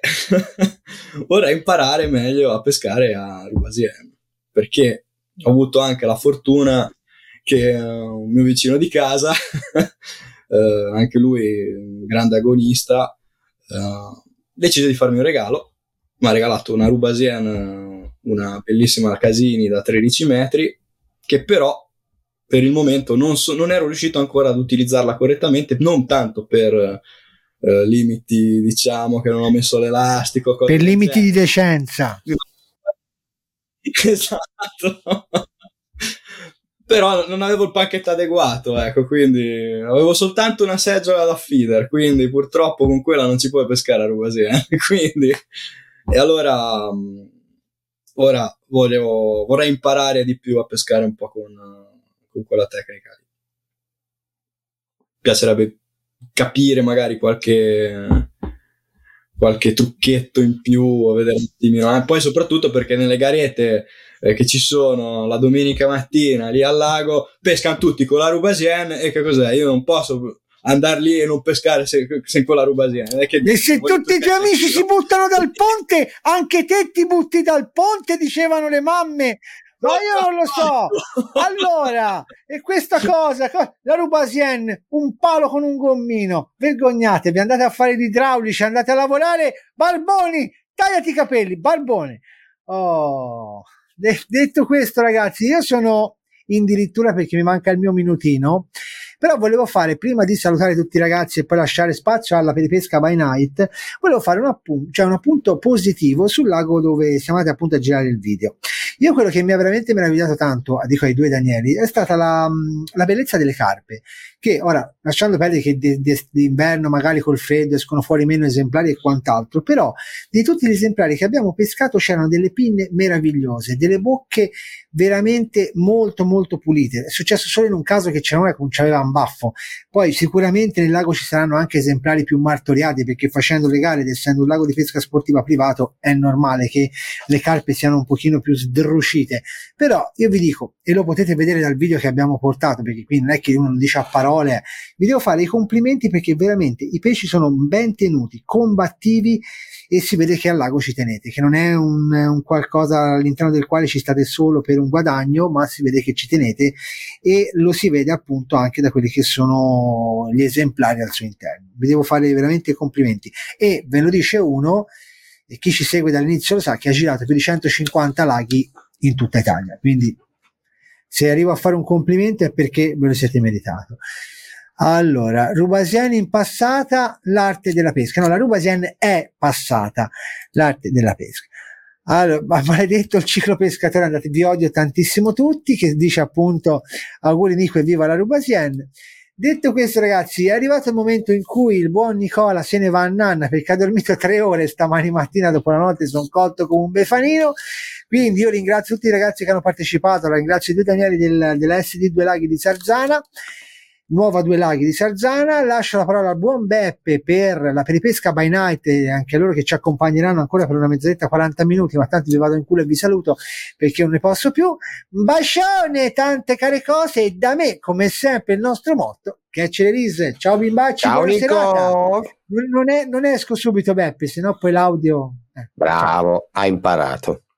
(laughs) vorrei imparare meglio a pescare a Rubasien perché ho avuto anche la fortuna che è un mio vicino di casa, (laughs) eh, anche lui un grande agonista, eh, decise di farmi un regalo, mi ha regalato una Rubasien, una bellissima Casini da 13 metri, che però per il momento non, so, non ero riuscito ancora ad utilizzarla correttamente, non tanto per... Uh, limiti, diciamo che non ho messo l'elastico. Per limiti di decenza. (laughs) Esatto però non avevo il pacchetto adeguato, ecco, quindi avevo soltanto una seggiola da feeder, quindi purtroppo con quella non si può pescare a Rubasì, eh? (laughs) quindi e allora mm, ora voglio, vorrei imparare di più a pescare un po' con, con quella tecnica lì. Piacerebbe capire magari qualche qualche trucchetto in più, vedere un attimino, eh? poi soprattutto perché nelle garette eh, che ci sono la domenica mattina lì al lago, pescano tutti con la Rubasien e che cos'è? Io non posso andare lì e non pescare se, se con la Rubasien. e se tutti i tuoi amici si buttano dal (laughs) ponte, anche te ti butti dal ponte, dicevano le mamme. Ma io non lo so. Allora, e questa cosa, la Rubasien, un palo con un gommino. Vergognatevi, andate a fare gli idraulici, andate a lavorare. Barboni, tagliati i capelli, Barbone. Oh detto questo, ragazzi, io sono addirittura perché mi manca il mio minutino. Però volevo fare, prima di salutare tutti i ragazzi e poi lasciare spazio alla peripesca by night, volevo fare un appunto, cioè un appunto positivo sul lago dove siamo andati appunto a girare il video. Io quello che mi ha veramente meravigliato tanto, dico ai due Danieli, è stata la, la bellezza delle carpe che ora, lasciando perdere che d'inverno magari col freddo escono fuori meno esemplari e quant'altro, però di tutti gli esemplari che abbiamo pescato c'erano delle pinne meravigliose, delle bocche veramente molto molto pulite. È successo solo in un caso che c'era una che non c'aveva un baffo. Poi sicuramente nel lago ci saranno anche esemplari più martoriati perché facendo le gare ed essendo un lago di pesca sportiva privato è normale che le carpe siano un pochino più sdrucite. Però io vi dico, e lo potete vedere dal video che abbiamo portato, perché qui non è che uno dice a parole, vi devo fare i complimenti perché veramente i pesci sono ben tenuti, combattivi e si vede che al lago ci tenete, che non è un, un, qualcosa all'interno del quale ci state solo per un guadagno, ma si vede che ci tenete e lo si vede appunto anche da quelli che sono gli esemplari al suo interno. Vi devo fare veramente complimenti e ve lo dice uno, e chi ci segue dall'inizio lo sa, che ha girato più di 150 laghi in tutta Italia, quindi se arrivo a fare un complimento è perché ve lo siete meritato. Allora, Rubasian in passata, l'arte della pesca. No, la Rubasian è passata, l'arte della pesca. Allora, maledetto il ciclo pescatore, andate, vi odio tantissimo tutti, che dice appunto auguri Nico e viva la Rubasien. Detto questo, ragazzi, è arrivato il momento in cui il buon Nicola se ne va a nanna perché ha dormito tre ore stamani mattina dopo la notte, sono cotto come un befanino. Quindi io ringrazio tutti i ragazzi che hanno partecipato, ringrazio i due Danieli del, della SD Due Laghi di Sarzana Nuova Due Laghi di Sarzana. Lascio la parola al buon Beppe per la peripesca by night e anche loro che ci accompagneranno ancora per una mezz'oretta, 40 minuti, ma tanto vi vado in culo e vi saluto perché non ne posso più. Un bacione, tante care cose e da me, come sempre, il nostro motto, catch le rise. Ciao bimbacci, Ciao Nico. Non, è, non esco subito Beppe, se no poi l'audio... Eh, Bravo, ciao. ha imparato.